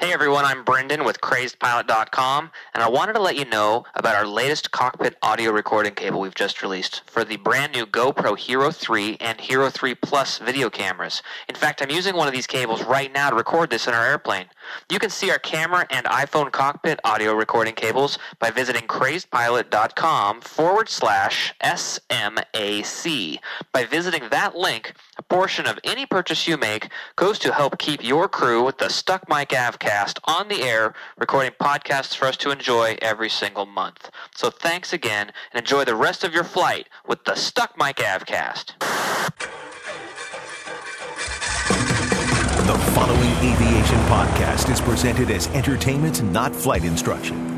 Hey everyone, I'm Brendan with CrazedPilot.com, and I wanted to let you know about our latest cockpit audio recording cable we've just released for the brand new GoPro Hero 3 and Hero 3 Plus video cameras. In fact, I'm using one of these cables right now to record this in our airplane. You can see our camera and iPhone cockpit audio recording cables by visiting CrazedPilot.com forward slash SMAC. By visiting that link, a portion of any purchase you make goes to help keep your crew with the Stuck Mic Avcast on the air, recording podcasts for us to enjoy every single month. So thanks again, and enjoy the rest of your flight with the Stuck Mic Avcast. The following aviation podcast is presented as entertainment, not flight instruction.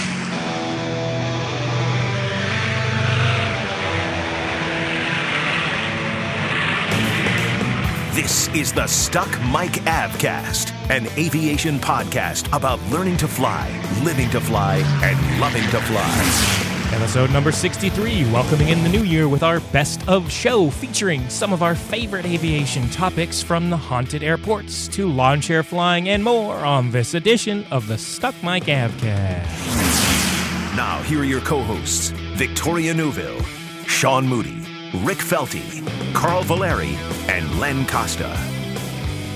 This is the Stuck Mic Avcast, an aviation podcast about learning to fly, living to fly, and loving to fly. Episode number 63, welcoming in the new year with our best of show featuring some of our favorite aviation topics from the haunted airports to lawn chair flying and more on this edition of the Stuck Mic Avcast. Now, here are your co hosts Victoria Neuville, Sean Moody, Rick Felty, Carl Valeri, and Len Costa.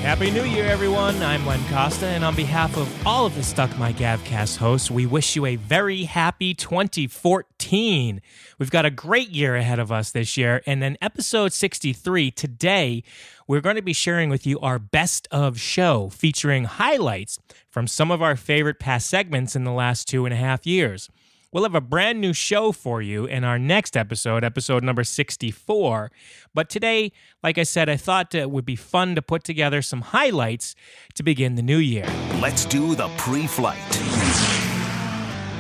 Happy New Year, everyone. I'm Len Costa, and on behalf of all of the Stuck Mic Avcast hosts, we wish you a very happy 2014. We've got a great year ahead of us this year, and then episode 63 today, we're going to be sharing with you our best of show featuring highlights from some of our favorite past segments in the last two and a half years. We'll have a brand new show for you in our next episode, episode number 64. But today, like I said, I thought it would be fun to put together some highlights to begin the new year. Let's do the pre flight.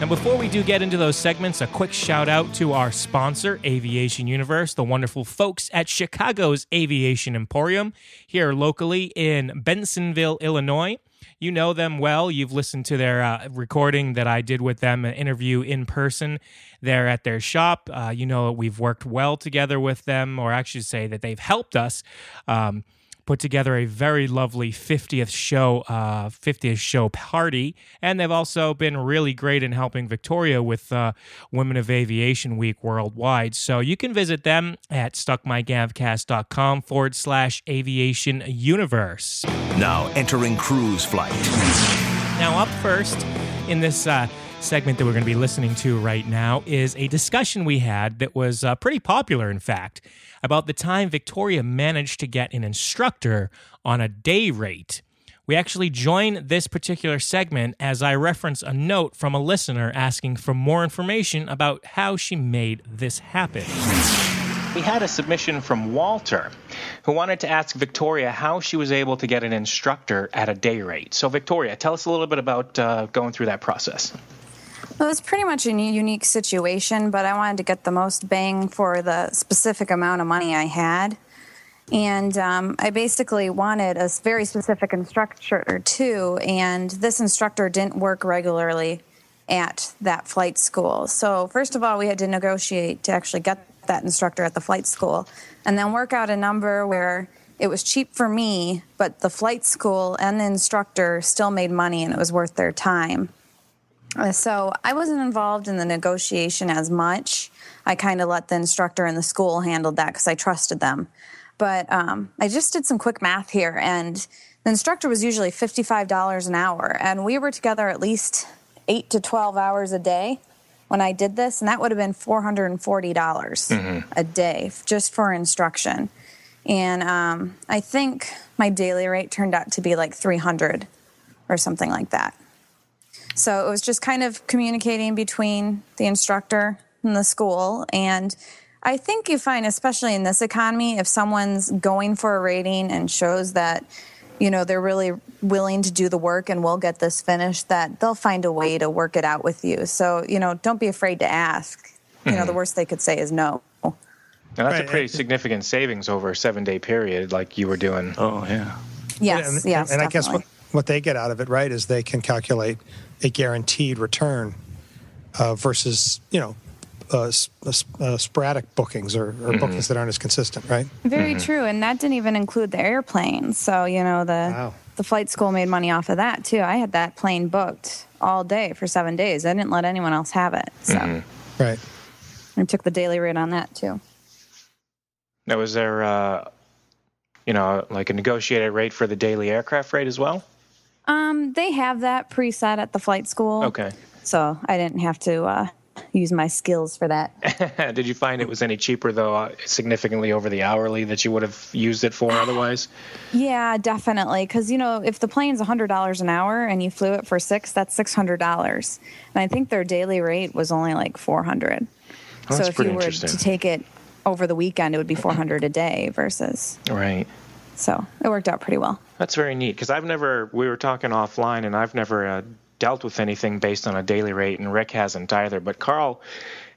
Now, before we do get into those segments, a quick shout out to our sponsor, Aviation Universe, the wonderful folks at Chicago's Aviation Emporium here locally in Bensenville, Illinois. You know them well. You've listened to their uh, recording that I did with them, an interview in person there at their shop. Uh, you know we've worked well together with them, or actually say that they've helped us. Um, put together a very lovely 50th show uh, 50th show party. And they've also been really great in helping victoria with uh, women of aviation week worldwide. So you can visit them at stuckmicavcast.com forward slash aviation universe. Now, entering cruise flight. now, up first in this uh, segment that we're going to be listening to right now is a discussion we had that was uh, pretty popular, in fact, about the time Victoria managed to get an instructor on a day rate. We actually join this particular segment as I reference a note from a listener asking for more information about how she made this happen. We had a submission from Walter who wanted to ask Victoria how she was able to get an instructor at a day rate. So, Victoria, tell us a little bit about uh, going through that process. Well, it was pretty much a unique situation, but I wanted to get the most bang for the specific amount of money I had. And um, I basically wanted a very specific instructor too, and this instructor didn't work regularly at that flight school. So, first of all, we had to negotiate to actually get that instructor at the flight school, and then work out a number where it was cheap for me, but the flight school and the instructor still made money and it was worth their time. So I wasn't involved in the negotiation as much. I kind of let the instructor and the school handle that because I trusted them. But um, I just did some quick math here, and the instructor was usually $55 an hour, and we were together at least eight to 12 hours a day when I did this, and that would have been $440 a day just for instruction. And um, I think my daily rate turned out to be like 300 or something like that. So it was just kind of communicating between the instructor and the school. And I think you find, especially in this economy, if someone's going for a rating and shows that, you know, they're really willing to do the work and will get this finished, that they'll find a way to work it out with you. So, you know, don't be afraid to ask. You know, the mm-hmm. worst they could say is no. Now, that's Right, a pretty significant savings over a seven day period, like you were doing. Oh yeah. Yes, and, yes, and I guess what, what they get out of it, right, is they can calculate a guaranteed return uh, versus you know uh, s- uh, uh, sporadic bookings or, or bookings that aren't as consistent, right? Very true, and that didn't even include the airplane. So you know the Wow. the flight school made money off of that too. I had that plane booked all day for seven days. I didn't let anyone else have it, so Right. I took the daily rate on that too. Now, was there, uh, you know, like a negotiated rate for the daily aircraft rate as well? Um, they have that preset at the flight school. Okay. So I didn't have to uh, use my skills for that. Did you find it was any cheaper though, uh, significantly over the hourly that you would have used it for otherwise? Yeah, definitely. Because you know, if the plane's hundred dollars an hour and you flew it for six, that's six hundred dollars. And I think their daily rate was only like four hundred. Oh, so if you were to take it over the weekend, it would be four hundred a day versus. Right. So it worked out pretty well. That's very neat because I've never. We were talking offline, and I've never uh, dealt with anything based on a daily rate, and Rick hasn't either. But Carl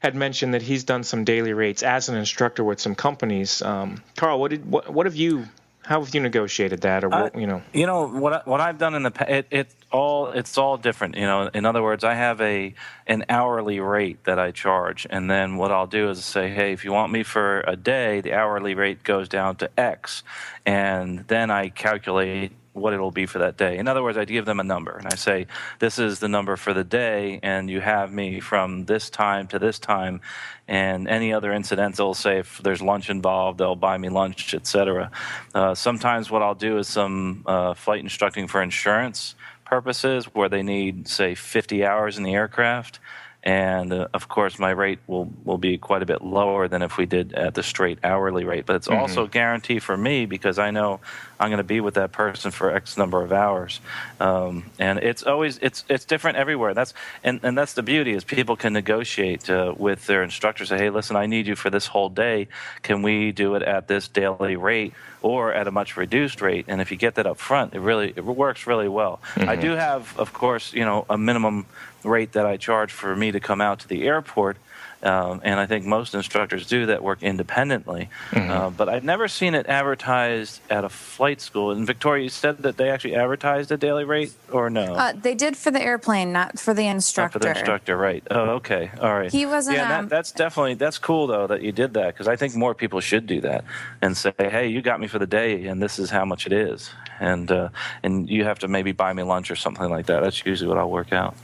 had mentioned that he's done some daily rates as an instructor with some companies. Um, Carl, what did what, what have you? How have you negotiated that, or what, Uh, you know? You know what? What I've done in the past, it, it all it's all different. You know, in other words, I have a an hourly rate that I charge, and then what I'll do is say, hey, if you want me for a day, the hourly rate goes down to X, and then I calculate what it'll be for that day. In other words, I give them a number, and I say, this is the number for the day, and you have me from this time to this time, and any other incidental, say if there's lunch involved, they'll buy me lunch, etc. Uh, sometimes what I'll do is some uh, flight instructing for insurance purposes where they need, say, 50 hours in the aircraft. And uh, of course, my rate will, will be quite a bit lower than if we did at the straight hourly rate. But it's also a guarantee for me because I know I'm going to be with that person for X number of hours. Um, and it's always it's it's different everywhere. That's and, and that's the beauty is people can negotiate uh, with their instructors. Say, hey, listen, I need you for this whole day. Can we do it at this daily rate or at a much reduced rate? And if you get that up front, it really it works really well. I do have, of course, you know, a minimum rate that I charge for me to come out to the airport. Um, and I think most instructors do that work independently. Uh, but I've never seen it advertised at a flight school. And Victoria, you said that they actually advertised a daily rate, or no? Uh, they did for the airplane, not for the Not instructor. for the instructor, right? Oh, okay, all right. He wasn't, Yeah, um, that, that's definitely that's cool though that you did that because I think more people should do that and say, hey, you got me for the day, and this is how much it is, and uh, and you have to maybe buy me lunch or something like that. That's usually what I'll work out.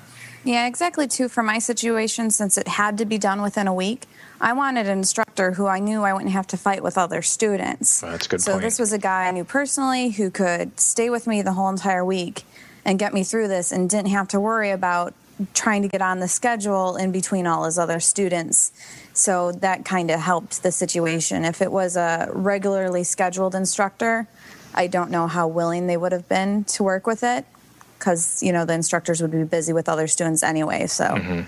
Yeah, exactly. Too for my situation, since it had to be done within a week, I wanted an instructor who I knew I wouldn't have to fight with other students. Oh, that's a good point. so point. this was a guy I knew personally who could stay with me the whole entire week and get me through this, and didn't have to worry about trying to get on the schedule in between all his other students. So that kind of helped the situation. If it was a regularly scheduled instructor, I don't know how willing they would have been to work with it because you know the instructors would be busy with other students anyway. So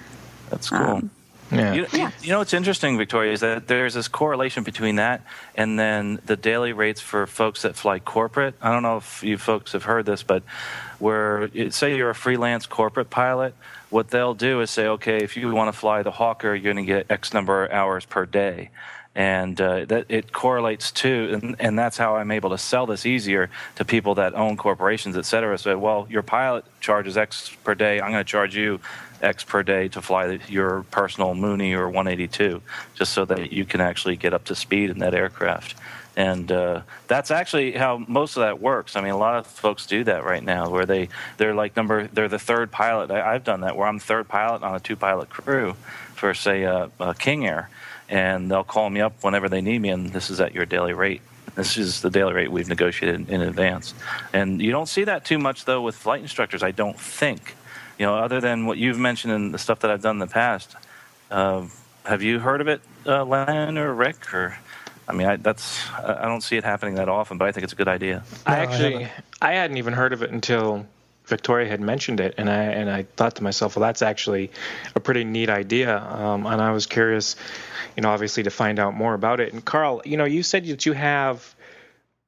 That's cool. Um, Yeah. You, Yeah. you know what's interesting, Victoria, is that there's this correlation between that and then the daily rates for folks that fly corporate. I don't know if you folks have heard this, but where say you're a freelance corporate pilot, what they'll do is say, okay, if you want to fly the Hawker, you're going to get X number of hours per day. And uh, that it correlates to, and, and that's how I'm able to sell this easier to people that own corporations, et cetera. So, well, your pilot charges X per day. I'm going to charge you X per day to fly your personal Mooney or 182, just so that you can actually get up to speed in that aircraft. And uh, that's actually how most of that works. I mean, a lot of folks do that right now, where they they're like number they're the third pilot. I, I've done that, where I'm third pilot on a two pilot crew for say uh, uh, King Air, and they'll call me up whenever they need me, and this is at your daily rate. This is the daily rate we've negotiated in advance, and you don't see that too much though with flight instructors. I don't think you know, other than what you've mentioned and the stuff that I've done in the past. Uh, have you heard of it, uh, Len or Rick? Or, I mean, I, that's I I don't see it happening that often, but I think it's a good idea. I No, I actually haven't. I, hadn't even heard of it until Victoria had mentioned it, and I and I thought to myself, well, that's actually a pretty neat idea, um, and I was curious, you know, obviously to find out more about it. And Carl, you know, you said that you have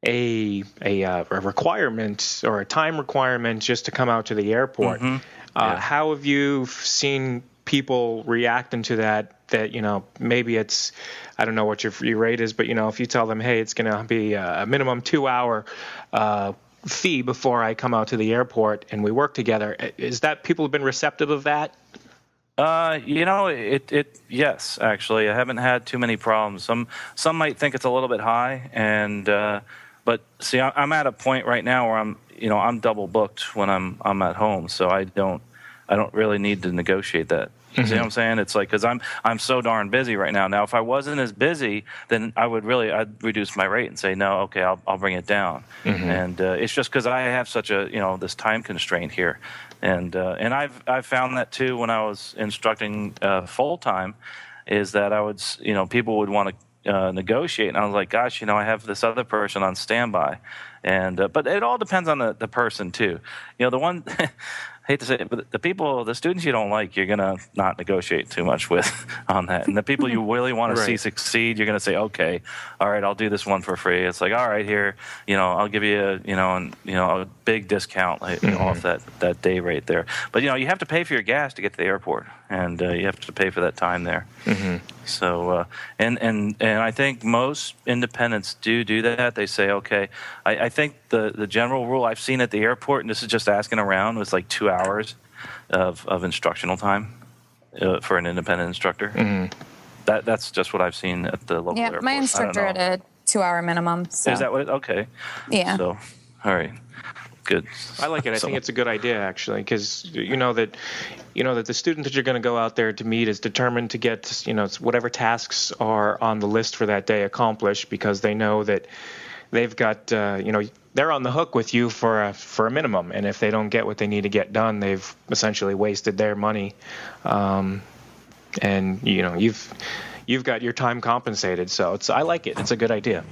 a a, uh, a requirement or a time requirement just to come out to the airport. Uh, Yeah. How have you seen people reacting to that? That you know, maybe it's I don't know what your free rate is, but you know, if you tell them, hey, it's going to be a minimum two hour uh, fee before I come out to the airport and we work together. Is that people have been receptive of that? Uh, you know, it, it, yes, actually, I haven't had too many problems. Some, some might think it's a little bit high, and, uh, but see, I'm at a point right now where I'm, you know, I'm double booked when I'm, I'm at home, so I don't, I don't really need to negotiate that. You mm-hmm. see what I'm saying? It's like because I'm I'm so darn busy right now. Now, if I wasn't as busy, then I would really I'd reduce my rate and say no, okay, I'll I'll bring it down. Mm-hmm. And uh, it's just because I have such a you know this time constraint here, and uh, and I've I've found that too when I was instructing uh, full time, is that I would you know people would want to. Uh, negotiate, and I was like, "Gosh, you know, I have this other person on standby," and uh, but it all depends on the, the person too. You know, the one hate to say it, but the people, the students you don't like, you're going to not negotiate too much with on that. And the people you really want to see succeed, you're going to say, okay, all right, I'll do this one for free. It's like, all right, here, you know, I'll give you, a, you know, and you know, a big discount mm-hmm. off that, that day rate there. But, you know, you have to pay for your gas to get to the airport and uh, you have to pay for that time there. Mm-hmm. So, uh, and and and I think most independents do do that. They say, okay, I, I, think the the general rule I've seen at the airport, and this is just asking around, was like two hours of of instructional time uh, for an independent instructor. Mm-hmm. That that's just what I've seen at the local yeah, airport. my instructor at a two hour minimum. So. Is that what? It, okay. Yeah. So, all right good. I like it. I so. think it's a good idea actually, because you know that you know that the student that you're going to go out there to meet is determined to get you know whatever tasks are on the list for that day accomplished because they know that they've got uh, you know they're on the hook with you for a, for a minimum, and if they don't get what they need to get done, they've essentially wasted their money, um, and you know you've you've got your time compensated. So it's I like it. It's a good idea.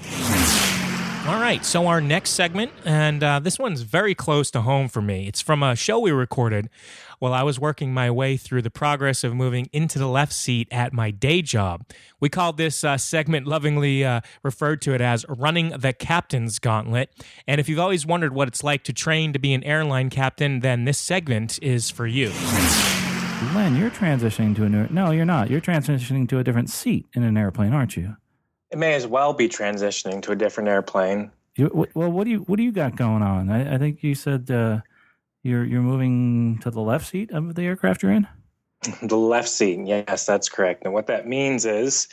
All right, so our next segment, and uh, this one's very close to home for me. It's from a show we recorded while I was working my way through the progress of moving into the left seat at my day job. We called this uh, segment lovingly uh, referred to it as running the captain's gauntlet. And if you've always wondered what it's like to train to be an airline captain, then this segment is for you. Len, you're transitioning to a new. No, you're not. You're transitioning to a different seat in an airplane, aren't you? It may as well be transitioning to a different airplane. You, well, what do you what do you got going on? I, I think you said uh, you're you're moving to the left seat of the aircraft you're in. The left seat, yes, that's correct. And what that means is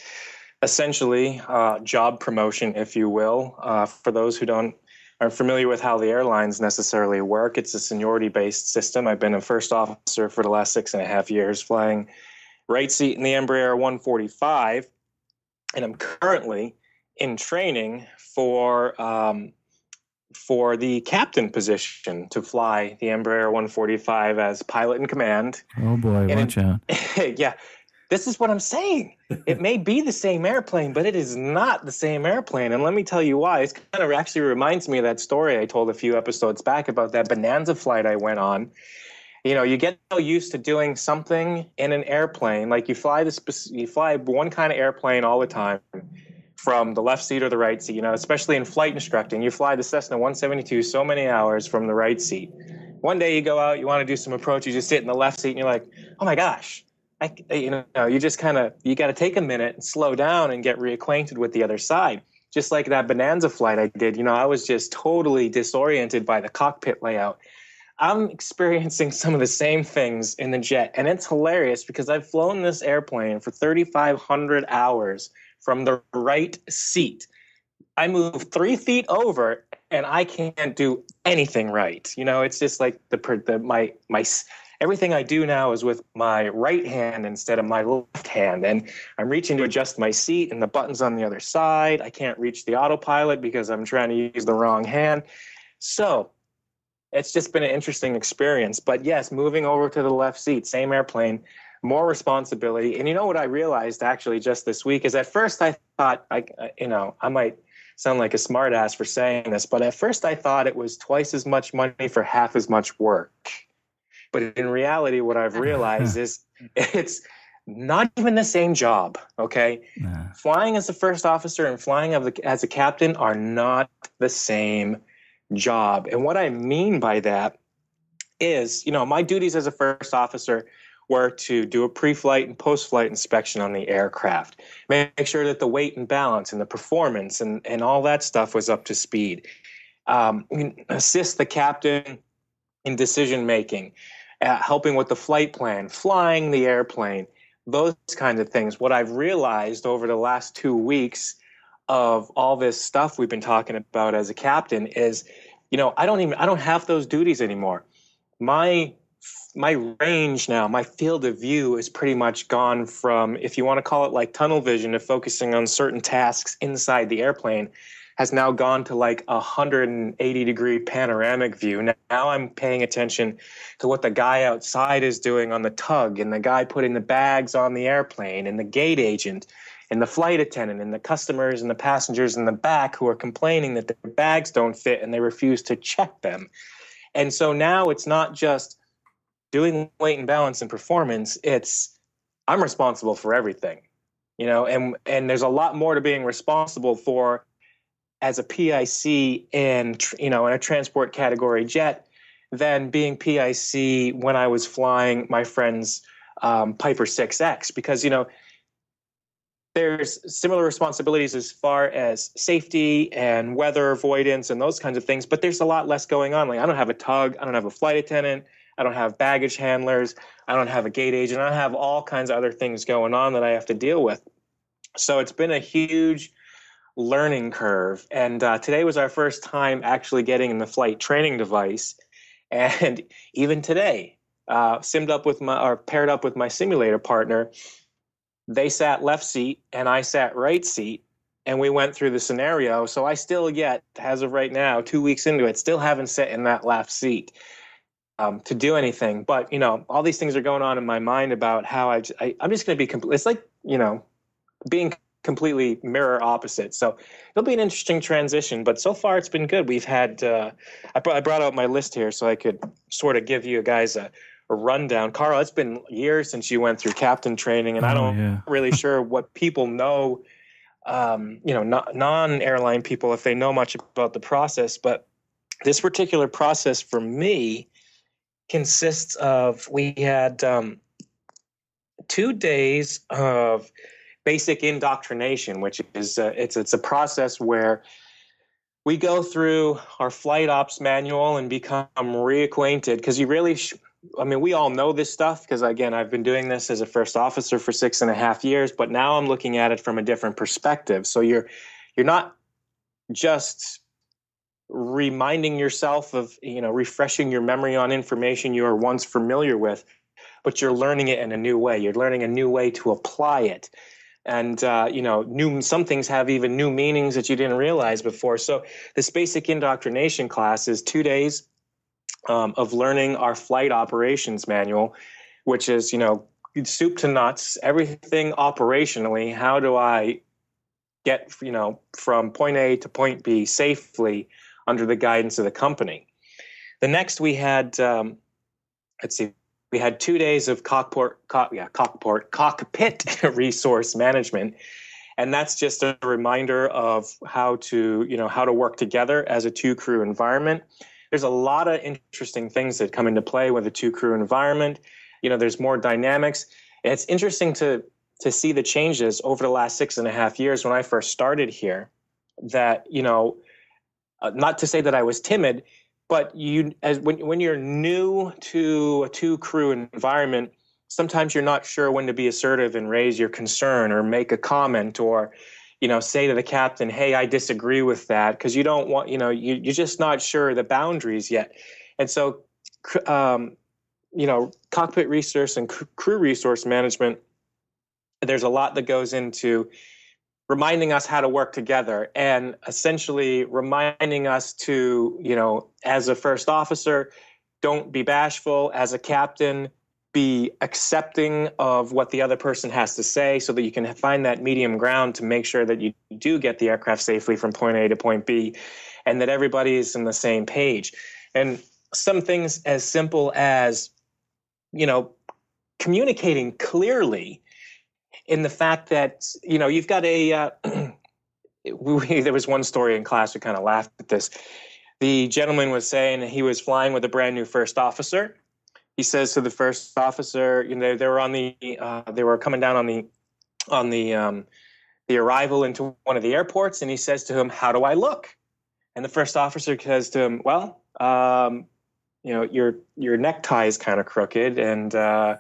essentially uh, job promotion, if you will. Uh, for those who don't aren't familiar with how the airlines necessarily work, it's a seniority based system. I've been a first officer for the last six and a half years, flying right seat in the Embraer 145 and I'm currently in training for um, for the captain position to fly the Embraer 145 as pilot in command. Oh boy, and watch out! yeah, this is what I'm saying. It may be the same airplane, but it is not the same airplane. And let me tell you why. It kind of actually reminds me of that story I told a few episodes back about that Bonanza flight I went on you know you get so used to doing something in an airplane. Like you fly this you fly one kind of airplane all the time from the left seat or the right seat you know especially in flight instructing. You fly the cessna 172 so many hours from the right seat. One day you go out you want to do some approach you just sit in the left seat and you're like oh my gosh I, you know you just kind of you got to take a minute and slow down and get reacquainted with the other side. Just like that bonanza flight i did you know i was just totally disoriented by the cockpit layout I'm experiencing some of the same things in the jet, and it's hilarious because I've flown this airplane for 3,500 hours from the right seat. I move three feet over, and I can't do anything right. You know, it's just like the, the my my everything I do now is with my right hand instead of my left hand. And I'm reaching to adjust my seat, and the button's on the other side. I can't reach the autopilot because I'm trying to use the wrong hand. So it's just been an interesting experience. But yes, moving over to the left seat, same airplane, more responsibility. And you know what I realized actually just this week is at first I thought I, uh, you know, I might sound like a smartass for saying this, but at first I thought it was twice as much money for half as much work. But in reality, what I've realized is it's not even the same job. Okay, nah. flying as a first officer and flying as a captain are not the same job. And what I mean by that is, you know, my duties as a first officer were to do a pre-flight and post-flight inspection on the aircraft, make sure that the weight and balance and the performance and, and all that stuff was up to speed. um, assist the captain in decision making, uh, helping with the flight plan, flying the airplane, those kinds of things. What I've realized over the last two weeks of all this stuff we've been talking about as a captain is, you know, I don't even I don't have those duties anymore. My my range now, my field of view is pretty much gone from, if you want to call it like tunnel vision, of focusing on certain tasks inside the airplane, has now gone to like a 180 degree panoramic view. Now I'm paying attention to what the guy outside is doing on the tug, and the guy putting the bags on the airplane, and the gate agent, and the flight attendant, and the customers and the passengers in the back who are complaining that their bags don't fit and they refuse to check them. And so now it's not just doing weight and balance and performance, it's I'm responsible for everything. You know, and and there's a lot more to being responsible for as a PIC in you know in a transport category jet than being PIC when I was flying my friend's um, Piper 6X because you know there's similar responsibilities as far as safety and weather avoidance and those kinds of things, but there's a lot less going on. Like I don't have a tug, I don't have a flight attendant, I don't have baggage handlers. I don't have a gate agent. I have all kinds of other things going on that I have to deal with. So it's been a huge learning curve. And uh, today was our first time actually getting in the flight training device. And even today, uh, simmed up with my or paired up with my simulator partner, they sat left seat and I sat right seat. And we went through the scenario. So I still yet, as of right now, two weeks into it, still haven't sat in that left seat um, to do anything. But you know, all these things are going on in my mind about how I, I am just going to be. complete. it's like you know, being completely mirror opposite. So it'll be an interesting transition. But so far, it's been good. We've had. Uh, I, brought, I brought out my list here so I could sort of give you guys a, a rundown. Carl, it's been years since you went through captain training, and oh, I don't yeah. really sure what people know. Um, you know, non-airline people, if they know much about the process, but this particular process for me consists of we had um, two days of basic indoctrination, which is uh, it's it's a process where we go through our flight ops manual and become reacquainted because you really sh- i mean we all know this stuff because again i've been doing this as a first officer for six and a half years but now i'm looking at it from a different perspective. So you're you're not just reminding yourself of you know refreshing your memory on information you are once familiar with but you're learning it in a new way. You're learning a new way to apply it. And uh, you know new some things have even new meanings that you didn't realize before. So this basic indoctrination class is two days um, of learning our flight operations manual which is you know soup to nuts everything operationally how do i get you know from point a to point b safely under the guidance of the company. The next we had, um, let's see, we had two days of cockpit, cock, yeah, cockpit, cockpit resource management, and that's just a reminder of how to, you know, how to work together as a two crew environment. There's a lot of interesting things that come into play with a two crew environment. You know, there's more dynamics. And it's interesting to to see the changes over the last six and a half years when I first started here. That you know, uh, not to say that I was timid, but you as when when you're new to a two crew environment, sometimes you're not sure when to be assertive and raise your concern or make a comment or you know say to the captain hey i disagree with that because you don't want you know you, you're just not sure the boundaries yet and so um, you know cockpit resource and crew resource management there's a lot that goes into reminding us how to work together and essentially reminding us to, you know, as a first officer, don't be bashful. As a captain, be accepting of what the other person has to say so that you can find that medium ground to make sure that you do get the aircraft safely from point A to point B and that everybody is on the same page. And some things as simple as, you know, communicating clearly in the fact that you know you've got a uh, we, there was one story in class we kind of laughed at this the gentleman was saying he was flying with a brand new first officer he says to the first officer you know they were on the uh, they were coming down on the on the um, the arrival into one of the airports and he says to him how do i look? And the first officer says to him, "Well, um, you know, your your necktie is kind of crooked, and uh,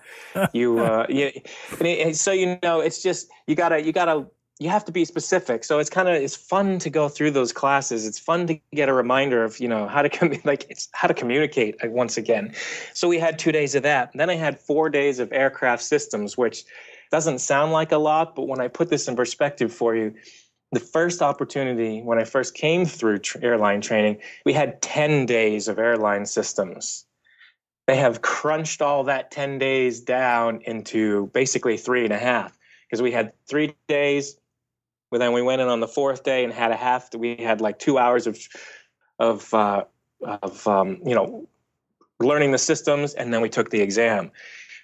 you, uh, you, and it, so you know, it's just you gotta you gotta you have to be specific. So it's kind of it's fun to go through those classes. It's fun to get a reminder of you know how to com- like it's how to communicate uh, once again. So we had two days of that. Then I had four days of aircraft systems, which doesn't sound like a lot, but when I put this in perspective for you, the first opportunity when I first came through tr- airline training, we had 10 days of airline systems. They have crunched all that 10 days down into basically three and a half because we had three days. Then we went in on the fourth day and had a half. We had like two hours of, of, uh, of um, you know, learning the systems, and then we took the exam.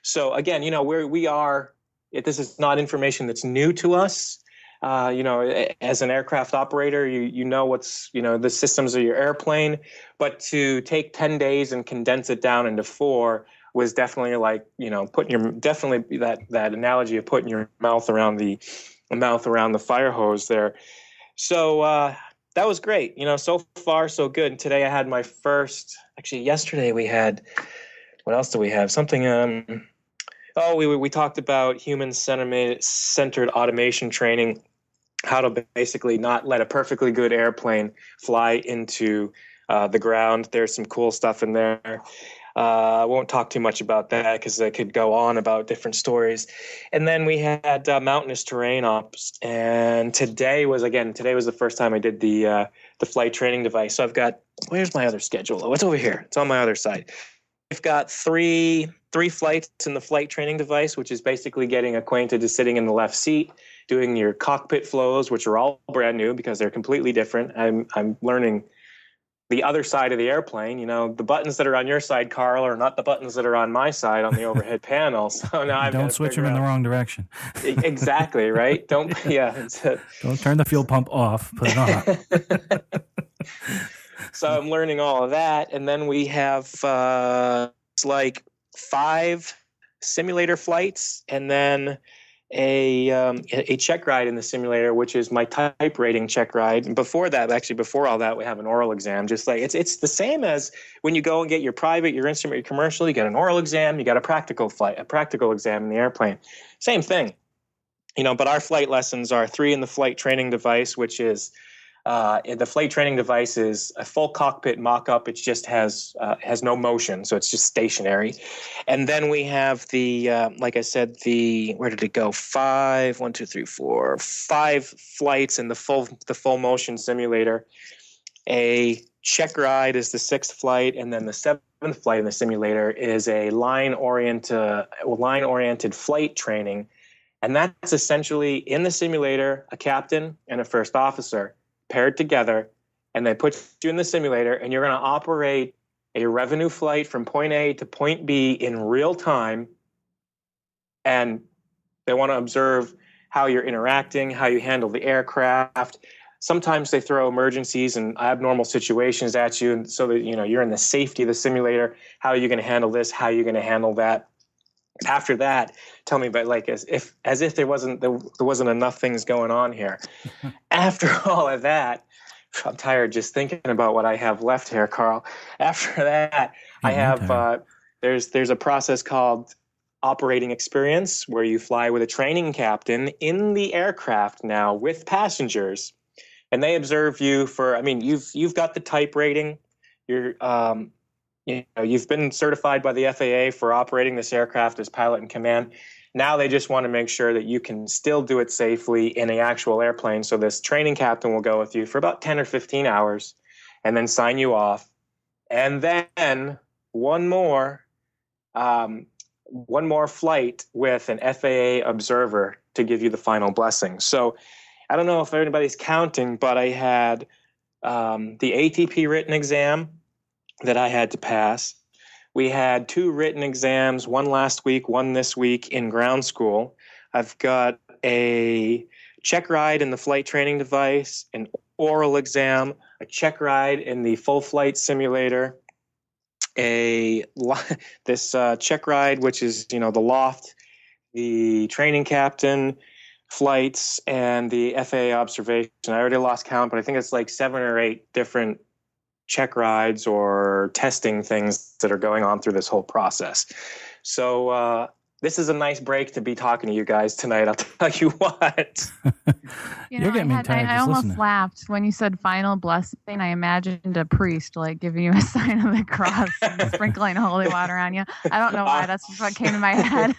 So again, you know, where we are, this is not information that's new to us uh, you know, as an aircraft operator, you you know what's you know the systems of your airplane, but to take ten days and condense it down into four was definitely like you know putting your definitely that that analogy of putting your mouth around the mouth around the fire hose there. So uh, that was great. You know, so far so good. And today I had my first. Actually, yesterday we had. What else do we have? Something. Um, oh, we we talked about human centered automation training how to basically not let a perfectly good airplane fly into uh, the ground. There's some cool stuff in there. Uh, I won't talk too much about that because I could go on about different stories. And then we had uh, mountainous terrain ops, and today was again today was the first time I did the uh, the flight training device. So I've got where's my other schedule? Oh, it's over here. It's on my other side. I've got three three flights in the flight training device, which is basically getting acquainted to sitting in the left seat doing your cockpit flows, which are all brand new because they're completely different. I'm I'm learning the other side of the airplane. You know, the buttons that are on your side, Carl, are not the buttons that are on my side on the overhead panel. So now I don't switch them in the wrong direction. exactly right. Don't yeah. don't turn the fuel pump off. Put it on. so I'm learning all of that, and then we have uh, it's like five simulator flights, and then a um, a check ride in the simulator, which is my type rating check ride. And before that, actually, before all that, we have an oral exam. Just like it's it's the same as when you go and get your private, your instrument, your commercial. You get an oral exam, you got a practical flight, a practical exam in the airplane. Same thing, you know. But our flight lessons are three in the flight training device, which is uh, the flight training device is a full cockpit mock-up. It just has uh, has no motion, so it's just stationary. And then we have the, uh, like I said, the where did it go? Five, one, two, three, four, five flights in the full the full motion simulator. A check ride is the sixth flight, and then the seventh flight in the simulator is a line oriented line oriented flight training. And that's essentially in the simulator, a captain and a first officer paired together, and they put you in the simulator, and you're going to operate a revenue flight from point A to point B in real time. And they want to observe how you're interacting, how you handle the aircraft. Sometimes they throw emergencies and abnormal situations at you, and so that you know you're in the safety of the simulator. How are you going to handle this? How are you going to handle that? After that, tell me about like as if as if there wasn't there, there wasn't enough things going on here. After all of that, I'm tired just thinking about what I have left here, Carl. After that, I have uh, there's there's a process called operating experience where you fly with a training captain in the aircraft now with passengers, and they observe you for. I mean, you've you've got the type rating. You're um, you know you've been certified by the FAA for operating this aircraft as pilot in command. Now they just want to make sure that you can still do it safely in an actual airplane. So this training captain will go with you for about 10 or 15 hours and then sign you off. And then one more, um, one more flight with an FAA observer to give you the final blessing. So I don't know if anybody's counting, but I had um, the ATP written exam that I had to pass. We had two written exams, one last week, one this week in ground school. I've got a check ride in the flight training device, an oral exam, a check ride in the full flight simulator, a this uh, check ride, which is you know the loft, the training captain, flights and the FAA observation. I already lost count, but I think it's like seven or eight different check rides or testing things that are going on through this whole process. So uh, this is a nice break to be talking to you guys tonight. I'll tell you what. You are getting I, me had- I, I almost listening. laughed when you said final blessing. I imagined a priest like giving you a sign of the cross and sprinkling holy water on you. I don't know why. That's just what came to my head.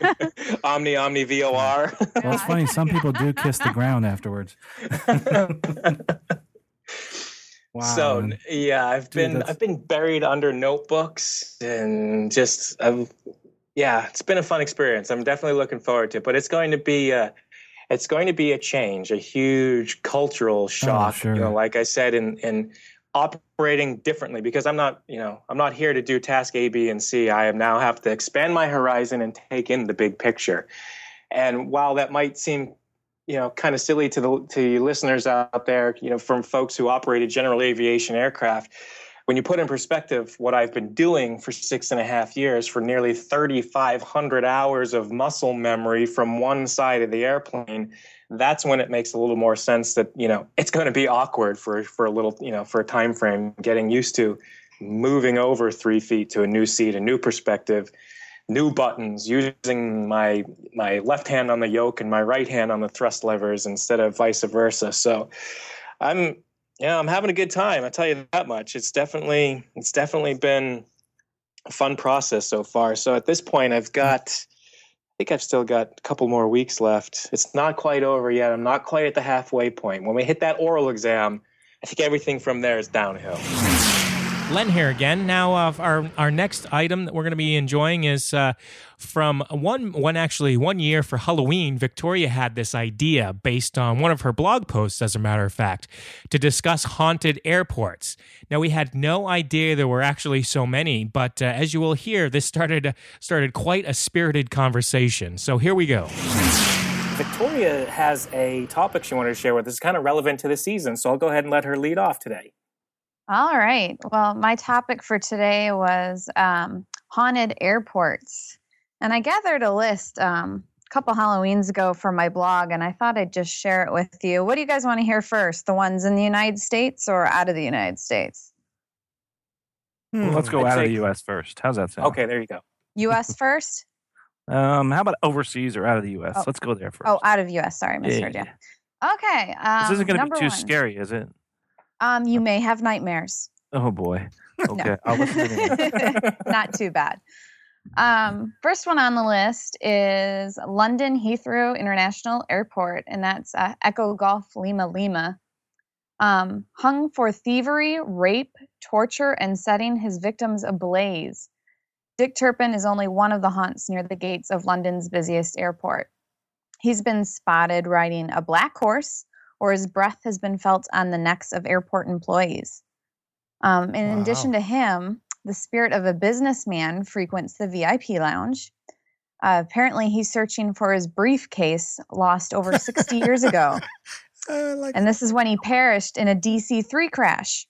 Omni Omni VOR. Well, it's funny. Some people do kiss the ground afterwards. Wow. so yeah, I've Dude, been that's- I've been buried under notebooks and just I've yeah, it's been a fun experience. I'm definitely looking forward to it, but it's going to be a it's going to be a change, a huge cultural oh, shock. sure. You know, like I said, in in operating differently because I'm not you know I'm not here to do task A, B, and C. I am now have to expand my horizon and take in the big picture. And while that might seem you know kind of silly to the to listeners out there you know from folks who operated general aviation aircraft. When you put in perspective what i've been doing for six and a half years for nearly 3500 hours of muscle memory from one side of the airplane that's when it makes a little more sense that you know it's going to be awkward for for a little you know for a time frame getting used to moving over three feet to a new seat a new perspective new buttons using my my left hand on the yoke and my right hand on the thrust levers instead of vice versa. So i'm yeah i'm having a good time i tell you that much. It's definitely it's definitely been a fun process so far. So at this point i've got i think i've still got a couple more weeks left. It's not quite over yet. I'm not quite at the halfway point. When we hit that oral exam i think everything from there is downhill Len here again. Now, uh, our our next item that we're going to be enjoying is uh, from one one actually one year for Halloween. Victoria had this idea based on one of her blog posts, as a matter of fact, to discuss haunted airports. Now, we had no idea there were actually so many, but uh, as you will hear, this started started quite a spirited conversation. So here we go. Victoria has a topic she wanted to share with us, kind of relevant to the season. So I'll go ahead and let her lead off today. All right. Well, my topic for today was um, haunted airports. And I gathered a list um, a couple Halloweens ago for my blog, and I thought I'd just share it with you. What do you guys want to hear first? The ones in the United States or out of the United States? Well, let's go I'd out of the U.S. first. How's that sound? Okay, there you go. U.S. first? Um, how about overseas or out of the U.S.? Oh. Let's go there first. Oh, out of U.S. Sorry, misheard Yeah. you. Okay. Um, this isn't going to be too one. scary, is it? Um, you may have nightmares. Oh boy. Okay, I'll listen to the Not too bad. Um, first one on the list is London Heathrow International Airport, and that's uh, Echo Golf Lima Lima. Um, hung for thievery, rape, torture, and setting his victims ablaze. Dick Turpin is only one of the haunts near the gates of London's busiest airport. He's been spotted riding a black horse, or his breath has been felt on the necks of airport employees. Um, in Wow. addition to him, the spirit of a businessman frequents the VIP lounge. Uh, apparently, he's searching for his briefcase lost over 60 years ago. Like And this is when he perished in a DC 3 crash.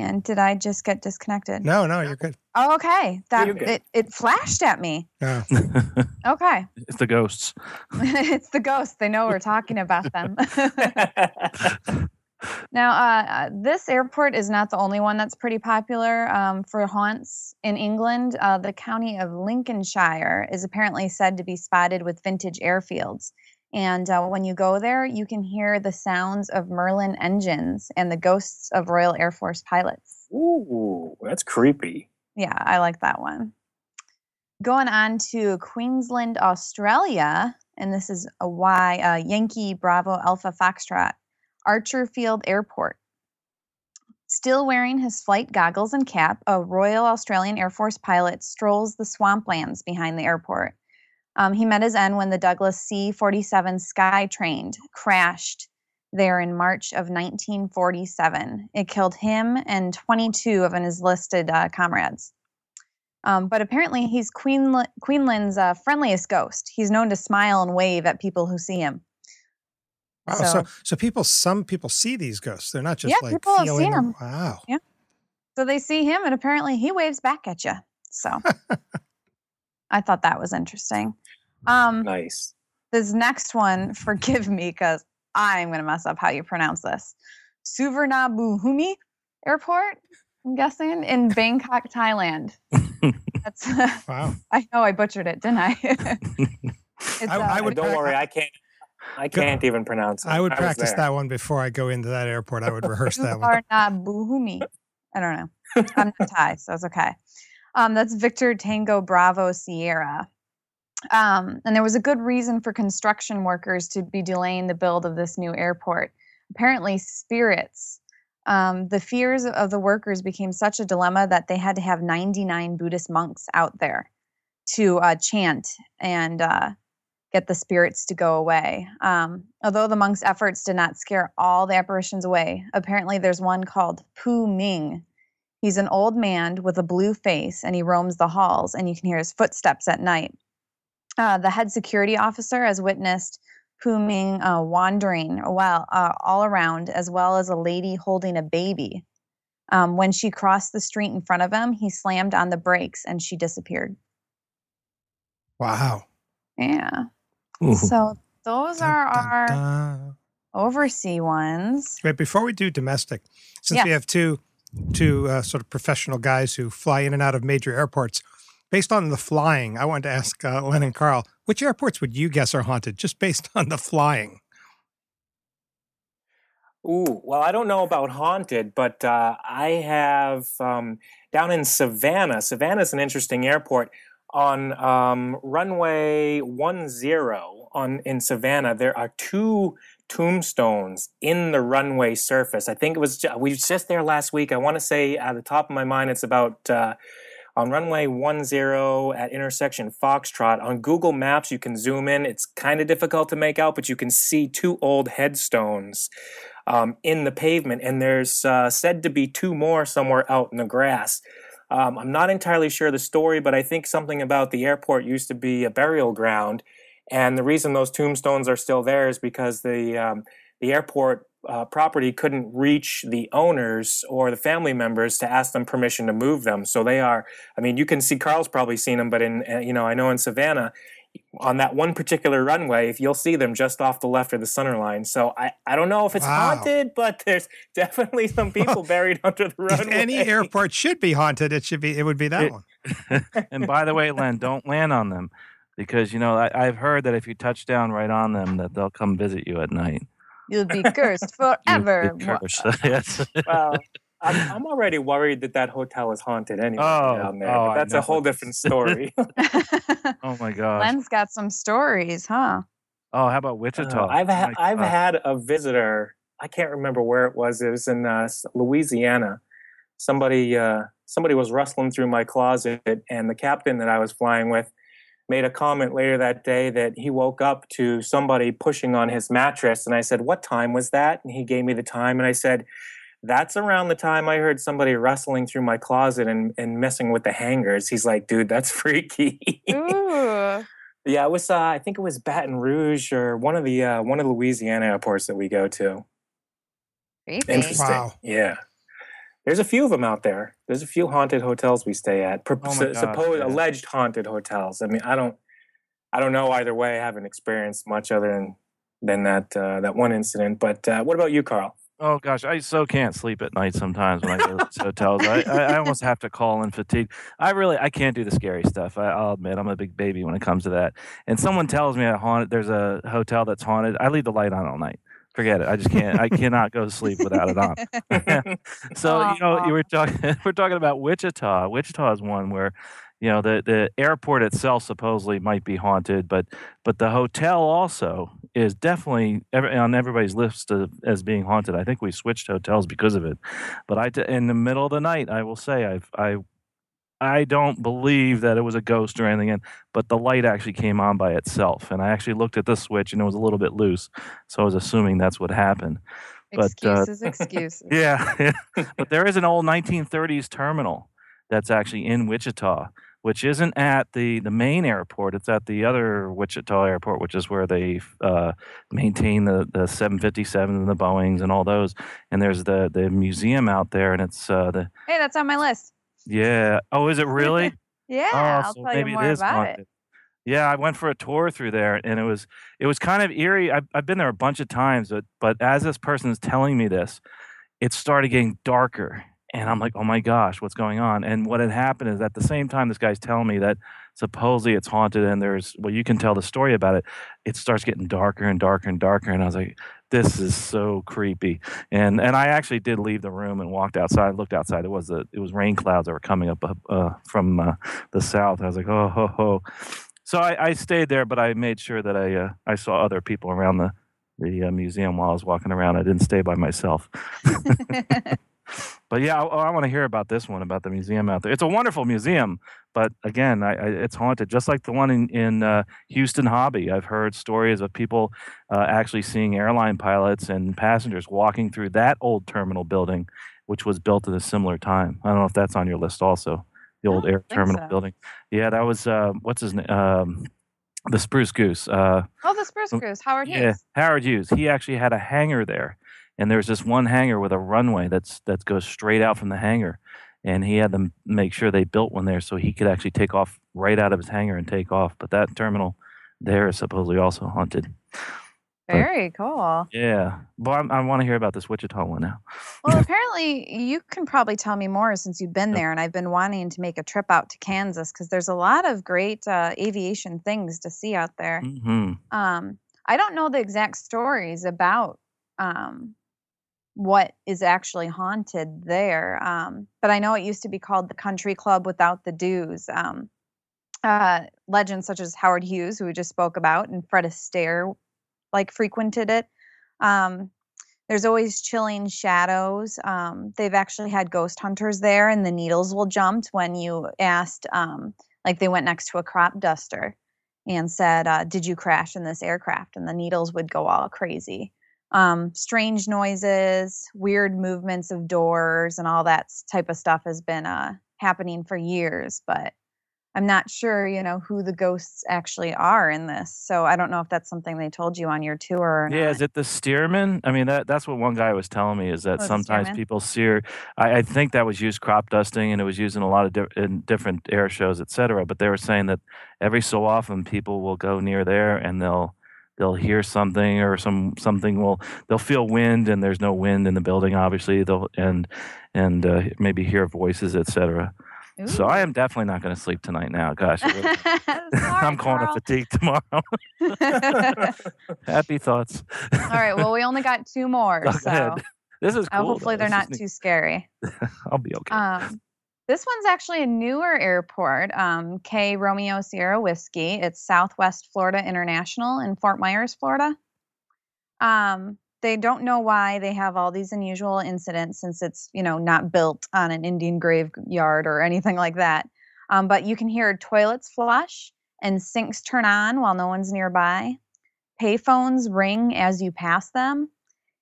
And did I just get disconnected? No, no, you're good. Oh, okay. That you're good. it, it flashed at me. Yeah. Okay. it's the ghosts. it's the ghosts. They know we're talking about them. Now, uh, uh, this airport is not the only one that's pretty popular um, for haunts in England. Uh, the county of Lincolnshire is apparently said to be spotted with vintage airfields. And uh, when you go there, you can hear the sounds of Merlin engines and the ghosts of Royal Air Force pilots. Ooh, that's creepy. Yeah, I like that one. Going on to Queensland, Australia, and this is a Y, uh, Yankee Bravo Alpha Foxtrot, Archerfield Airport. Still wearing his flight goggles and cap, a Royal Australian Air Force pilot strolls the swamplands behind the airport. Um, he met his end when the Douglas C 47 Skytrain crashed there in March of 1947. It killed him and 22 of his listed uh, comrades. Um, but apparently, he's Queenla- Queensland's uh, friendliest ghost. He's known to smile and wave at people who see him. Wow. So, So- so, people, some people see these ghosts. They're not just Yeah, like people have seen them. 'em. Wow. Yeah. So they see him, and apparently, he waves back at you. So I thought that was interesting. Um, Nice. This next one, forgive me because I'm going to mess up how you pronounce this. Suvarnabhumi Airport, I'm guessing, in Bangkok, Thailand. That's Wow. I know I butchered it, didn't I? It's, I- I uh, would Don't worry, I can't. I can't even pronounce it. I would was practice there. that one before I go into that airport. I would rehearse that one. Suvarnabhumi. I don't know. I'm not Thai, so it's okay. Um, that's Victor Tango Bravo Sierra. Um, and there was a good reason for construction workers to be delaying the build of this new airport. Apparently, spirits. Um, the fears of the workers became such a dilemma that they had to have 99 Buddhist monks out there to uh, chant and uh, get the spirits to go away. Um, although the monks' efforts did not scare all the apparitions away, apparently there's one called Pu Ming. He's an old man with a blue face and he roams the halls, and you can hear his footsteps at night. Uh, the head security officer has witnessed Pu Ming uh, wandering well uh, all around, as well as a lady holding a baby. Um, when she crossed the street in front of him, he slammed on the brakes and she disappeared. Wow. Yeah. Ooh. So those Dun, are dun, our dun. overseas ones. Right before we do domestic, since Yeah. we have two two uh, sort of professional guys who fly in and out of major airports, based on the flying, I wanted to ask uh, Len and Carl, which airports would you guess are haunted, just based on the flying? Ooh, well, I don't know about haunted, but uh, I have um, down in Savannah. Savannah is an interesting airport. On um, runway one zero on in Savannah, there are two tombstones in the runway surface. I think it was we was just there last week. I want to say at the top of my mind, it's about uh, on runway one zero at intersection Foxtrot. On Google Maps, you can zoom in. It's kind of difficult to make out, but you can see two old headstones um, in the pavement, and there's uh, said to be two more somewhere out in the grass. Um, I'm not entirely sure the story, but I think something about the airport used to be a burial ground, and the reason those tombstones are still there is because the um, the airport uh, property couldn't reach the owners or the family members to ask them permission to move them. So they are. I mean, you can see Carl's probably seen them, but in uh, you know, I know in Savannah, on that one particular runway, if you'll see them just off the left of the center line. So I, I don't know if it's Wow. haunted, but there's definitely some people buried under the If runway. any airport should be haunted, it should be it would be that It- one. and by the way, Len, don't land on them because you know I, I've heard that if you touch down right on them, that they'll come visit you at night. You'll be cursed forever. be cursed. yes. well, I'm, I'm already worried that that hotel is haunted anyway Oh, down there. oh, but that's a whole different story. oh my god. Len's got some stories, huh? Oh, how about Wichita? Uh, I've Oh ha- my I've had a visitor. I can't remember where it was. It was in uh, Louisiana. Somebody uh, somebody was rustling through my closet, and the captain that I was flying with made a comment later that day that he woke up to somebody pushing on his mattress. And I said, "What time was that?" And he gave me the time, and I said. That's around the time I heard somebody rustling through my closet and, and messing with the hangers. He's like, dude, that's freaky. Ooh. Yeah, it was. Uh, I think it was Baton Rouge or one of the uh, one of the Louisiana airports that we go to. Creepy. Interesting. Wow. Yeah. There's a few of them out there. There's a few haunted hotels we stay at. Pro- Oh su- supposed yeah. alleged haunted hotels. I mean, I don't, I don't know either way. I haven't experienced much other than than that uh, that one incident. But uh, what about you, Carl? Oh gosh, I so can't sleep at night sometimes when I go to these hotels. I, I, I almost have to call in fatigue. I really I can't do the scary stuff. I, I'll admit I'm a big baby when it comes to that. And someone tells me I haunted. There's a hotel that's haunted. I leave the light on all night. Forget it. I just can't. I cannot go to sleep without it on. so you know, you were talking. We're talking about Wichita. Wichita is one where, you know, the the airport itself supposedly might be haunted, but but the hotel also is definitely every, on everybody's list of, as being haunted. I think we switched hotels because of it. But I, t- in the middle of the night, I will say I've I. I don't believe that it was a ghost or anything, and, but the light actually came on by itself. And I actually looked at the switch and it was a little bit loose. So I was assuming that's what happened. But, uh, Excuses, excuses. Yeah, but there is an old 1930s terminal that's actually in Wichita, which isn't at the the main airport. It's at the other Wichita airport, which is where they uh, maintain the the 757s and the Boeing's and all those. And there's the the museum out there, and it's uh, the Hey, that's on my list. Yeah. Oh, is it really? Yeah, oh, I'll so tell maybe you more it is about haunted. it. Yeah, I went for a tour through there, and it was it was kind of eerie. I've, I've been there a bunch of times, but but as this person is telling me this, it started getting darker, and I'm like, oh my gosh, what's going on? And what had happened is at the same time this guy's telling me that supposedly it's haunted, and there's well, you can tell the story about it. It starts getting darker and darker and darker, and I was like, this is so creepy. And and I actually did leave the room and walked outside, looked outside. It was a, it was rain clouds that were coming up uh, from uh, the south. I was like, oh ho ho. So I, I stayed there, but I made sure that I uh, I saw other people around the the uh, museum while I was walking around. I didn't stay by myself. but yeah, I, I want to hear about this one about the museum out there. It's a wonderful museum, but again, I, I, it's haunted, just like the one in in uh, Houston Hobby. I've heard stories of people uh, actually seeing airline pilots and passengers walking through that old terminal building, which was built at a similar time. I don't know if that's on your list also. The old air terminal so. building. Yeah, that was uh, what's his name? Um, the Spruce Goose. Uh, Oh, the Spruce Goose, Howard Hughes. yeah, Howard Hughes. He actually had a hangar there, and there's this one hangar with a runway that's that goes straight out from the hangar, and he had to make sure they built one there so he could actually take off right out of his hangar and take off. But that terminal there is supposedly also haunted. Very cool. Yeah, but I'm, I want to hear about this Wichita one now. Well, apparently you can probably tell me more since you've been there, and I've been wanting to make a trip out to Kansas because there's a lot of great uh, aviation things to see out there. hmm Um, I don't know the exact stories about um, what is actually haunted there, um, but I know it used to be called the Country Club without the dues. Um, uh, legends such as Howard Hughes, who we just spoke about, and Fred Astaire, like frequented it. Um, there's always chilling shadows. Um, they've actually had ghost hunters there, and the needles will jump when you asked, um, like they went next to a crop duster and said, uh, "Did you crash in this aircraft?" And the needles would go all crazy. Um, strange noises, weird movements of doors, and all that type of stuff has been uh, happening for years. But I'm not sure, you know, who the ghosts actually are in this. So I don't know if that's something they told you on your tour. Or Yeah, not. is it the Stearman? I mean, that that's what one guy was telling me is that Oh, sometimes Stearman? people steer. I, I think that was used crop dusting, and it was used in a lot of di- in different air shows, et cetera. But they were saying that every so often people will go near there and they'll they'll hear something or some something will they'll feel wind and there's no wind in the building, obviously. They'll and and uh, maybe hear voices, etc cetera. So I am definitely not going to sleep tonight. Now, gosh, really- I'm calling it fatigue tomorrow. Happy thoughts. All right. Well, we only got two more. So. This is cool. hopefully though. they're This not neat. too scary. I'll be okay. Um, this one's actually a newer airport, um, K Romeo Sierra Whiskey. It's Southwest Florida International in Fort Myers, Florida. Um, they don't know why they have all these unusual incidents since it's you know not built on an Indian graveyard or anything like that. Um, but you can hear toilets flush and sinks turn on while no one's nearby. Payphones ring as you pass them,